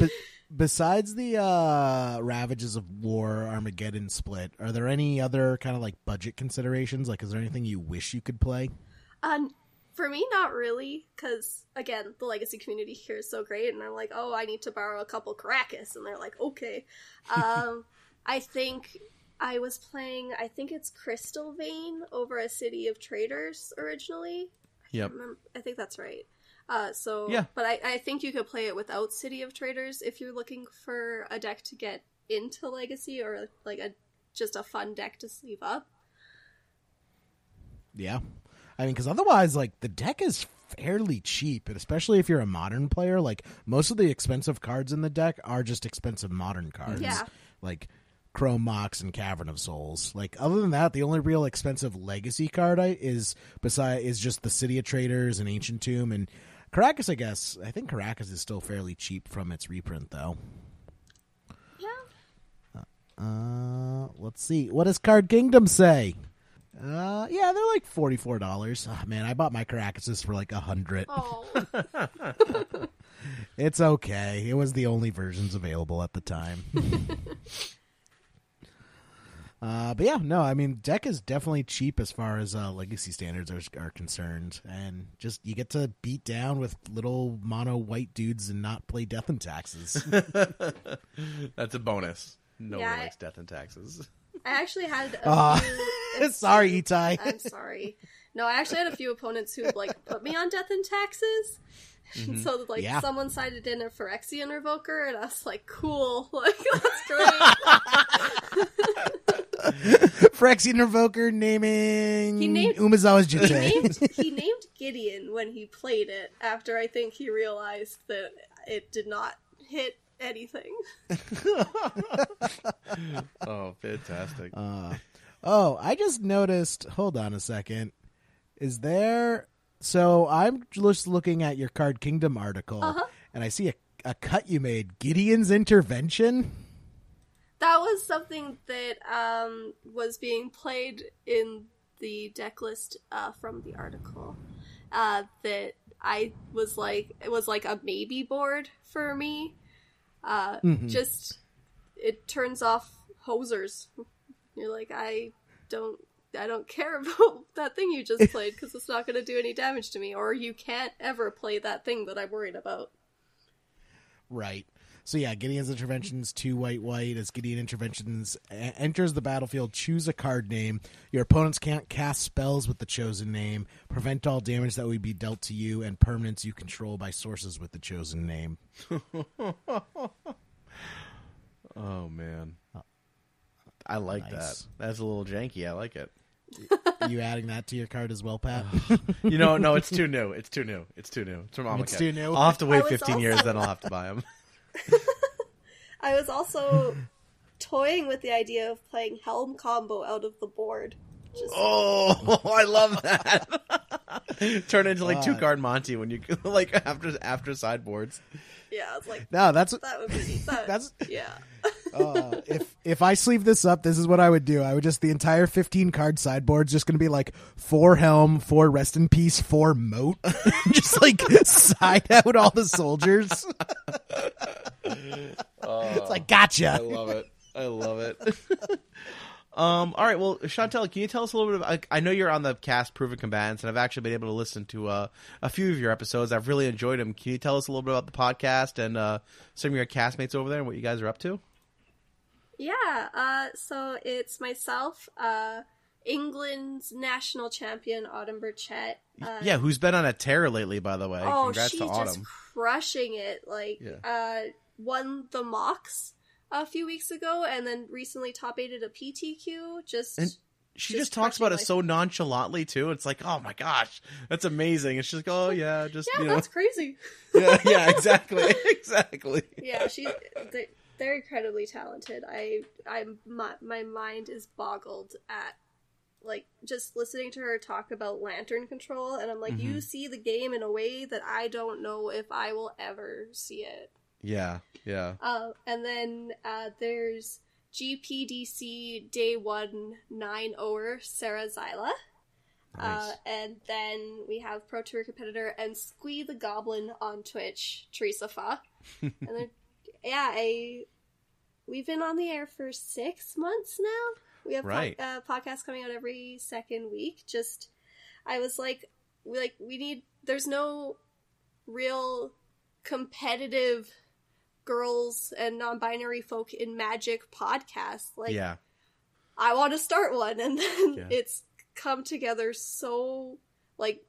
Be- besides the uh, Ravages of War Armageddon split, are there any other kind of like budget considerations? Like, is there anything you wish you could play? Um, for me, not really, because again, the legacy community here is so great, and I'm like, oh, I need to borrow a couple Karakas, and they're like, okay. Um, I think I was playing, I think it's Crystal Vein over a City of Traders originally. Yep. Remember, I think that's right. Uh, so Yeah. but I, I think you could play it without City of Traders if you're looking for a deck to get into Legacy or like a just a fun deck to sleeve up. Yeah. I mean, because otherwise, like, the deck is fairly cheap, and especially if you're a modern player. Like, most of the expensive cards in the deck are just expensive modern cards. Yeah. Like, Chrome Mox and Cavern of Souls. Like, other than that, the only real expensive legacy card I, is beside is just the City of Traders and Ancient Tomb and Karakas. I guess I think Karakas is still fairly cheap from its reprint, though. Yeah. Uh, let's see. What does Card Kingdom say? Uh, yeah, they're like forty four dollars. Oh, man, I bought my Karakases for like a hundred. Oh, It's okay. It was the only versions available at the time. uh, but yeah, no, I mean, deck is definitely cheap as far as uh, legacy standards are, are concerned, and just you get to beat down with little mono white dudes and not play Death and Taxes. That's a bonus. No Yeah, one likes death and taxes. I actually had a Uh, few. Sorry, Itai. I'm sorry. No, I actually had a few opponents who like put me on death and taxes. So like Yeah. someone sided in a Phyrexian Revoker, and I was like, "Cool, like that's great." Phyrexian Revoker naming He named- Umezawa's he named he named Gideon when he played it. After I think he realized that it did not hit anything. Oh, fantastic! Uh, oh, I just noticed. Hold on a second. Is there? So I'm just looking at your Card Kingdom article, Uh-huh. and I see a, a cut you made. Gideon's intervention. that was something that um, was being played in the deck list uh, from the article. Uh, that I was like, it was like a maybe board for me. Uh, Mhm. Just it turns off hosers. You're like, I don't, I don't care about that thing you just played because it's not going to do any damage to me, or you can't ever play that thing that I'm worried about. Right. So yeah, Gideon's interventions two white white as Gideon interventions enters the battlefield. Choose a card name. Your opponents can't cast spells with the chosen name. Prevent all damage that would be dealt to you and permanents you control by sources with the chosen name. Oh man, uh, I like Nice. that. That's a little janky. I like it. you adding that to your card as well, Pat? You know, no, it's too new. It's too new. It's too new. It's from Amonkhet. It's too new? I'll have to wait I was 15 years, also- then I'll have to buy them. I was also toying with the idea of playing Helm combo out of the board. Just, Oh, I love that. Turn into like two God. card Monty when you like after after sideboards. Yeah, it's like no, that's that would be that, That's- yeah. uh, if if I sleeve this up, this is what I would do. I would just the entire fifteen card sideboard's just going to be like four helm, four rest in peace, four moat, just like side out all the soldiers. it's like gotcha. I love it. I love it. Um. All right. Well, Chantel, can you tell us a little bit? About, I- I know you're on the cast Proven Combatants, and I've actually been able to listen to uh, a few of your episodes. I've really enjoyed them. Can you tell us a little bit about the podcast and uh, some of your castmates over there and what you guys are up to? Yeah, uh, so it's myself, uh, England's national champion, Autumn Burchett. Uh, yeah, who's been on a tear lately? By the way, oh, congrats she's to just Autumn. crushing it. Like, Yeah. uh, won the MOCS a few weeks ago, and then recently top aided a PTQ. Just And She just just, talks about it life. so nonchalantly too. It's like, oh my gosh, that's amazing. It's just like, oh yeah, just yeah, you know, that's crazy. yeah, yeah, exactly, exactly. yeah, she they're, they're incredibly talented. I I'm my, my mind is boggled at like just listening to her talk about lantern control and I'm like Mm-hmm. you see the game in a way that I don't know if I will ever see it. Yeah, yeah. Uh, and then uh, there's GPDC Day 1 9 Oer Sarah Zyla. Uh, and then we have Pro Tour competitor and Squee the Goblin on Twitch, Teresa Fa. and then, yeah, I we've been on the air for six months now. We have po- Right. uh, podcasts coming out every second week. Just, I was like, we like we need. There's no real competitive girls and non-binary folk in Magic podcast. Like, yeah, I want to start one, and then Yeah. it's come together so like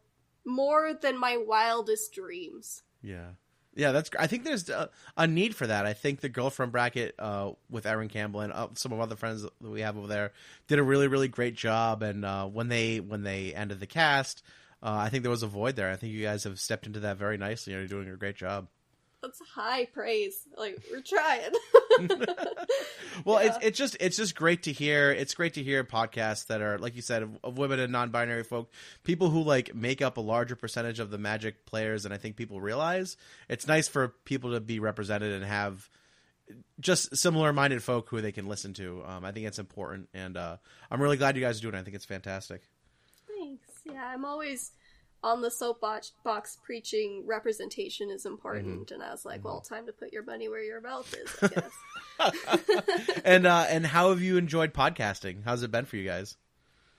more than my wildest dreams. yeah, yeah. That's. I think there's a, a need for that. I think the girlfriend bracket uh, with Erin Campbell and uh, some of other friends that we have over there did a really, really great job. And uh, when they when they ended the cast, uh, I think there was a void there. I think you guys have stepped into that very nicely. and You're doing a great job. That's high praise. Like we're trying. Well, Yeah. it's it's just it's just great to hear. It's great to hear podcasts that are like you said of, of women and non-binary folk, people who like make up a larger percentage of the Magic players than I think people realize. It's nice for people to be represented and have just similar-minded folk who they can listen to. Um, I think it's important, and uh, I'm really glad you guys are doing it. I think it's fantastic. Thanks. Yeah, I'm always on the soapbox box preaching representation is important, and I was like, well, time to put your money where your mouth is. I guess. and uh, and how have you enjoyed podcasting? How's it been for you guys?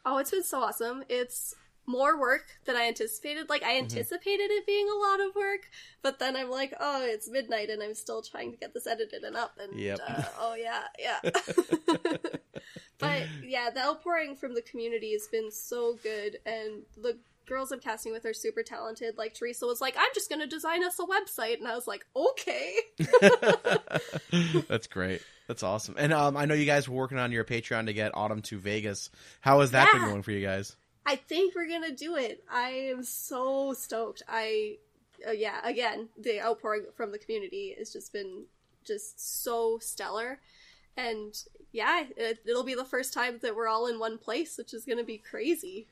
Oh, it's been so awesome. It's more work than I anticipated. Like I anticipated it being a lot of work, but then I'm like, oh, it's midnight and I'm still trying to get this edited and up. And Yep. uh, oh yeah, yeah. but yeah, the outpouring from the community has been so good, and the girls I'm casting with are super talented. Like Teresa was like, I'm just gonna design us a website, and I was like, okay. That's great. That's awesome. And um, I know you guys were working on your Patreon to get Autumn to Vegas. How has that been going for you guys? I think we're gonna do it. I am so stoked. I, uh, yeah, again, the outpouring from the community has just been just so stellar, and yeah, it, it'll be the first time that we're all in one place, which is gonna be crazy.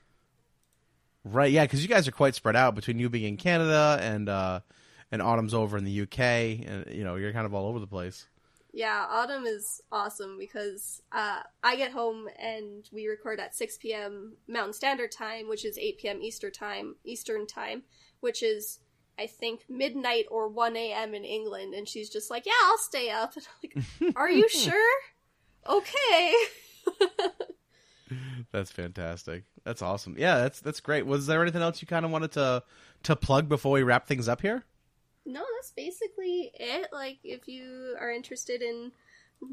Right, yeah, because you guys are quite spread out between you being in Canada and uh, and Autumn's over in the UK, and you know you're kind of all over the place. Yeah, autumn is awesome because uh, I get home and we record at 6 p.m. Mountain Standard Time, which is 8 p.m. Eastern time, Eastern time, which is I think midnight or 1 a.m. in England. And she's just like, "Yeah, I'll stay up." And I'm like, "Are you sure?" okay. That's fantastic. That's awesome. Yeah, that's that's great. Was there anything else you kind of wanted to to plug before we wrap things up here? No, that's basically it. Like, if you are interested in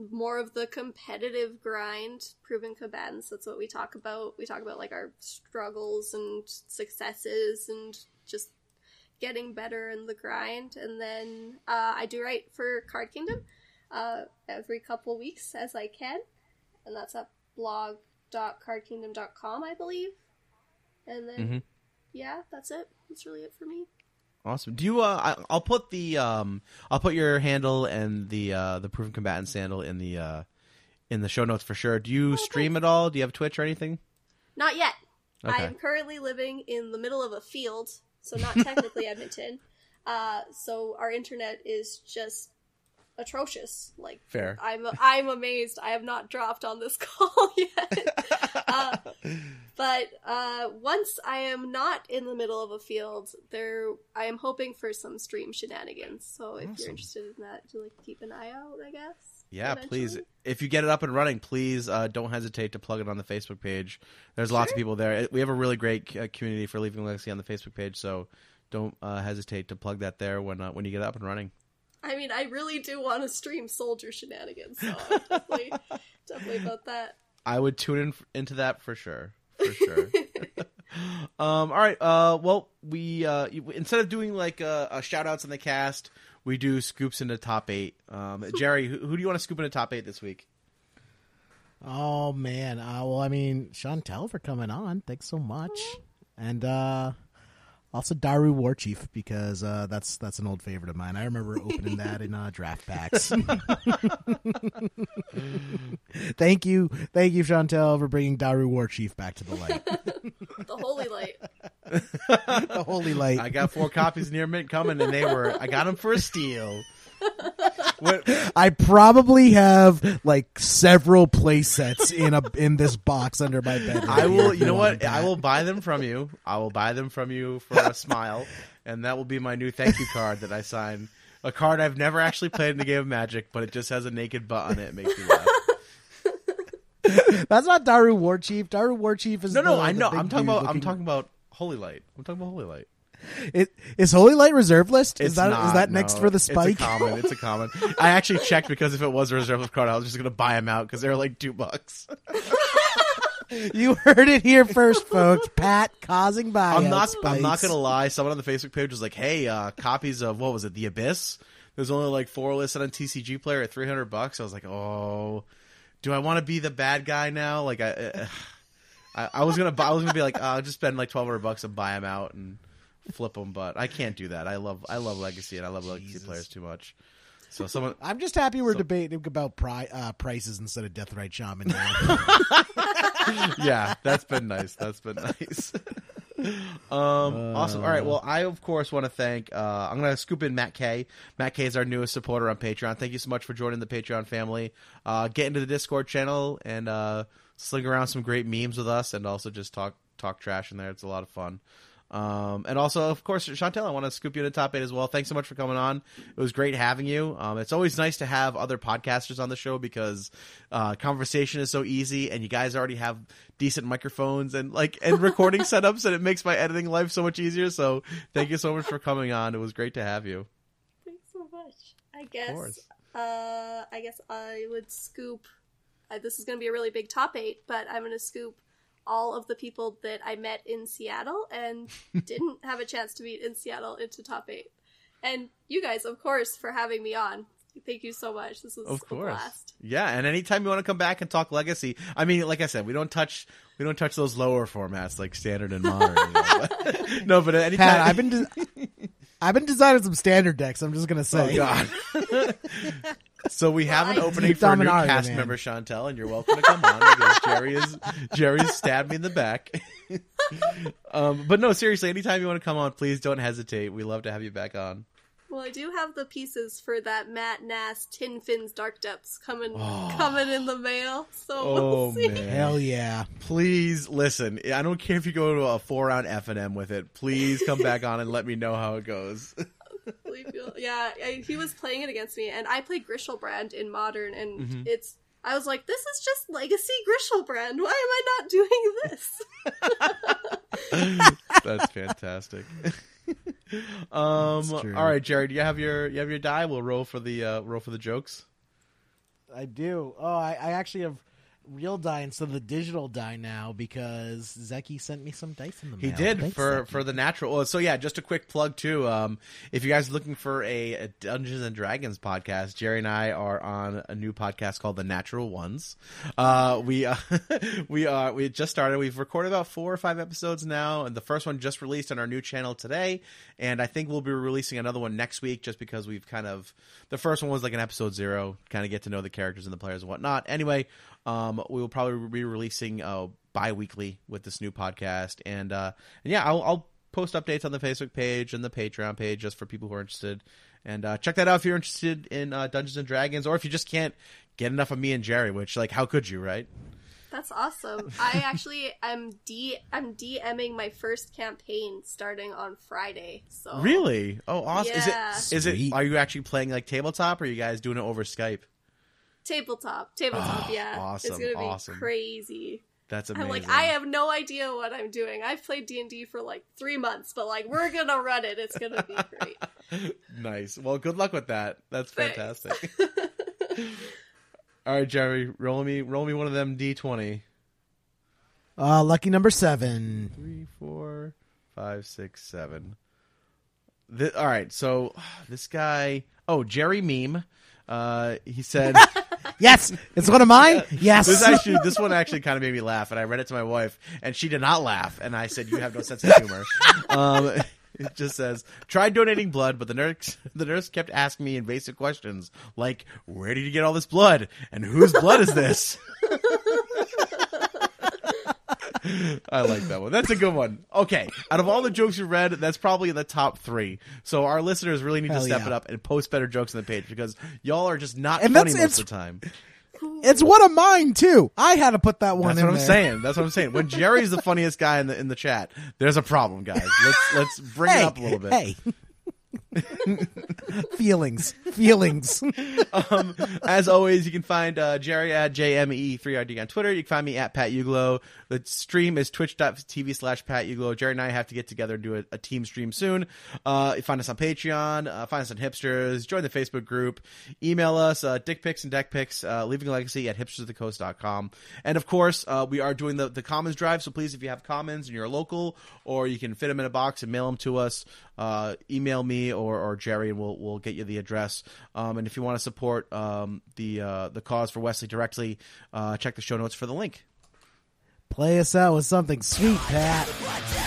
more of the competitive grind, proven combatants, that's what we talk about. We talk about like our struggles and successes and just getting better in the grind. And then uh, I do write for Card Kingdom uh, every couple weeks as I can, and that's at blog.cardkingdom.com, I believe. And then, Mhm. yeah, that's it. That's really it for me. Awesome. Do you? Uh, I, I'll put the um, I'll put your handle and the uh, the proven combatant handle in the uh, in the show notes for sure. Do you stream at all? Do you have Twitch or anything? Not yet. Okay. I'm currently living in the middle of a field, so not technically Edmonton. Uh, so our internet is just atrocious. Like Fair. I'm I'm amazed I have not dropped on this call yet. uh, but uh, once I am not in the middle of a field, there I am hoping for some stream shenanigans. So if Awesome. you're interested in that, to like keep an eye out, I guess. Yeah, please. If you get it up and running, please uh, don't hesitate to plug it on the Facebook page. There's lots of people there. We have a really great uh, community for Leaving Legacy on the Facebook page, so don't uh, hesitate to plug that there when uh, when you get it up and running. I mean, I really do want to stream soldier shenanigans, so I'm definitely definitely about that. I would tune in f- into that for sure. For sure. um, all right. Uh, well, we uh, instead of doing like uh, uh, shout outs in the cast, we do scoops into top eight. Um, Jerry, who, who do you want to scoop into top eight this week? Oh man. Uh, well, I mean, Chantel for coming on. Thanks so much. And uh also Daru War Chief because uh, that's that's an old favorite of mine. I remember opening that in uh, draft packs. thank you, thank you, Chantel, for bringing Daru War Chief back to the light, The holy light. the holy light. I got four copies near mint coming, and they were I got them for a steal. What, I probably have like several play sets in a in this box under my bed. I will. You know what? I will buy them from you. I will buy them from you for a smile, and that will be my new thank you card that I sign. A card I've never actually played in the game of Magic, but it just has a naked butt on it. It makes me laugh. That's not Daru War Chief. Daru War Chief is No, no, the- I the know. big I'm talking dude about. I'm looking- talking about Holy Light. I'm talking about Holy Light. It, is Holy Light reserve list? Is It's that is not, that next for the spike? It's a common. It's a common. I actually checked because if it was a reserve list card, I was just going to buy them out because they're like two bucks. you heard it here first, folks. Pat causing buyouts. I'm not. I'm not gonna lie. Someone on the Facebook page was like, "Hey, uh, copies of what was it? The Abyss." There's only like four listed on TCG Player at 300 bucks. I was like, "Oh, do I want to be the bad guy now?" Like I, uh, I, I was gonna. Buy, I was gonna be like, oh, "I'll just spend like 1,200 bucks and buy them out and flip them," but I can't do that. I love. I love Legacy and I love Legacy players too much. So someone. I'm just happy we're So- debating about pri- uh, prices instead of Deathrite Shaman now. yeah, that's been nice. That's been nice. um, awesome. All right. Well, I of course want to thank. Uh, I'm going to scoop in Matt K. Matt K is our newest supporter on Patreon. Thank you so much for joining the Patreon family. Uh, get into the Discord channel and uh, sling around some great memes with us, and also just talk talk trash in there. It's a lot of fun. Um, and also, of course, Chantel, I want to scoop you in the top eight as well. Thanks so much for coming on. It was great having you. Um, it's always nice to have other podcasters on the show because uh, conversation is so easy, and you guys already have decent microphones and like and recording setups, and it makes my editing life so much easier. So, thank you so much for coming on. It was great to have you. Thanks so much. I guess. Uh, I guess I would scoop. Uh, this is going to be a really big top eight, but I'm going to scoop all of the people that I met in Seattle and didn't have a chance to meet in Seattle into top eight. And you guys, of course, for having me on. Thank you so much. This was Of a course. blast. Yeah, and anytime you want to come back and talk legacy, I mean, like I said, we don't touch we don't touch those lower formats like standard and modern. you know, but- no, but anytime Pat, I've been de- I've been designing some standard decks. I'm just gonna Oh say. God. So we have an opening for a new Dominaria, cast man. member, Chantel, and you're welcome to come on because Jerry is Jerry's stabbed me in the back. um, but no, seriously, anytime you want to come on, please don't hesitate. We love to have you back on. Well, I do have the pieces for that Matt Nass Tin Fins Dark Depths coming coming in the mail. So Oh we'll see. man. Hell yeah. Please listen. I don't care if you go to a four round F and M with it. Please come back on and let me know how it goes. Believe you- Yeah, I, he was playing it against me, and I played Griselbrand in Modern, and Mm-hmm. it's. I was like, this is just Legacy Griselbrand. Why am I not doing this? That's fantastic. um. That's true. All right, Jared. You have your you have your die. We'll roll for the uh, roll for the jokes. I do. Oh, I, I actually have real die instead of the digital die now because Zeki sent me some dice in the mail. He did Thanks, for Zeki. for the natural. well, So yeah, just a quick plug too. Um, if you guys are looking for a, a Dungeons and Dragons podcast, Jerry and I are on a new podcast called The Natural Ones. Uh, we uh, we are we just started. We've recorded about four or five episodes now, and the first one just released on our new channel today. And I think we'll be releasing another one next week, just because we've kind of the first one was like an episode zero, kind of get to know the characters and the players and whatnot. Anyway, um, we will probably be releasing uh, bi-weekly with this new podcast. And uh and yeah i'll, I'll post updates on the facebook page and the patreon page just for people who are interested. And uh check that out if you're interested in uh, dungeons and dragons or if you just can't get enough of me and jerry which like how could you right? That's awesome. I actually am d I'm DMing my first campaign starting on Friday. So. Really? Oh awesome. Yeah. is it is it are you actually playing like tabletop or are you guys doing it over skype tabletop, tabletop, Oh, yeah, awesome, it's gonna be awesome. crazy. that's amazing I'm like, I have no idea what I'm doing. I've played D and D for like three months, but like we're gonna run it. It's gonna be great. nice well good luck with that that's fantastic all right jerry roll me roll me one of them d20 Uh, lucky number seven. three, four, five, six, seven. Th- all right, so this guy, oh Jerry Meme, uh, he said Yes, it's one of mine. Yes. this actually this one actually kind of made me laugh, and I read it to my wife, and she did not laugh, and I said, "You have no sense of humor." um, it just says, "Tried donating blood, but the nurse the nurse kept asking me invasive questions like, where did you get all this blood, and whose blood is this?" I like that one. That's a good one. Okay, out of all the jokes you read, that's probably in the top three. So our listeners really need Hell to step yeah. it up and post better jokes on the page because y'all are just not And funny most it's- of the time. it's one of mine too. I had to put that one That's in what I'm there. saying. That's what I'm saying. When Jerry's the funniest guy in the in the chat, there's a problem, guys. Let's let's bring Hey, it up a little bit. hey. feelings, feelings. Um, as always, you can find uh, Jerry at JME3RD on Twitter. You can find me at Pat Uglo. The stream is twitch.tv slash Pat Uglo. Jerry and I have to get together and do a, a team stream soon. Uh, find us on Patreon. Uh, find us on Hipsters. Join the Facebook group. Email us uh, dick pics and deck pics, uh, leaving a legacy at hipstersofthecoast.com. And of course, uh, we are doing the, the Commons drive. So please, if you have Commons and you're local, or you can fit them in a box and mail them to us, uh, email me or, or Jerry, and we'll we'll get you the address. Um, and if you want to support um, the uh, the cause for Wesley directly, uh, check the show notes for the link. Play us out with something sweet, Pat.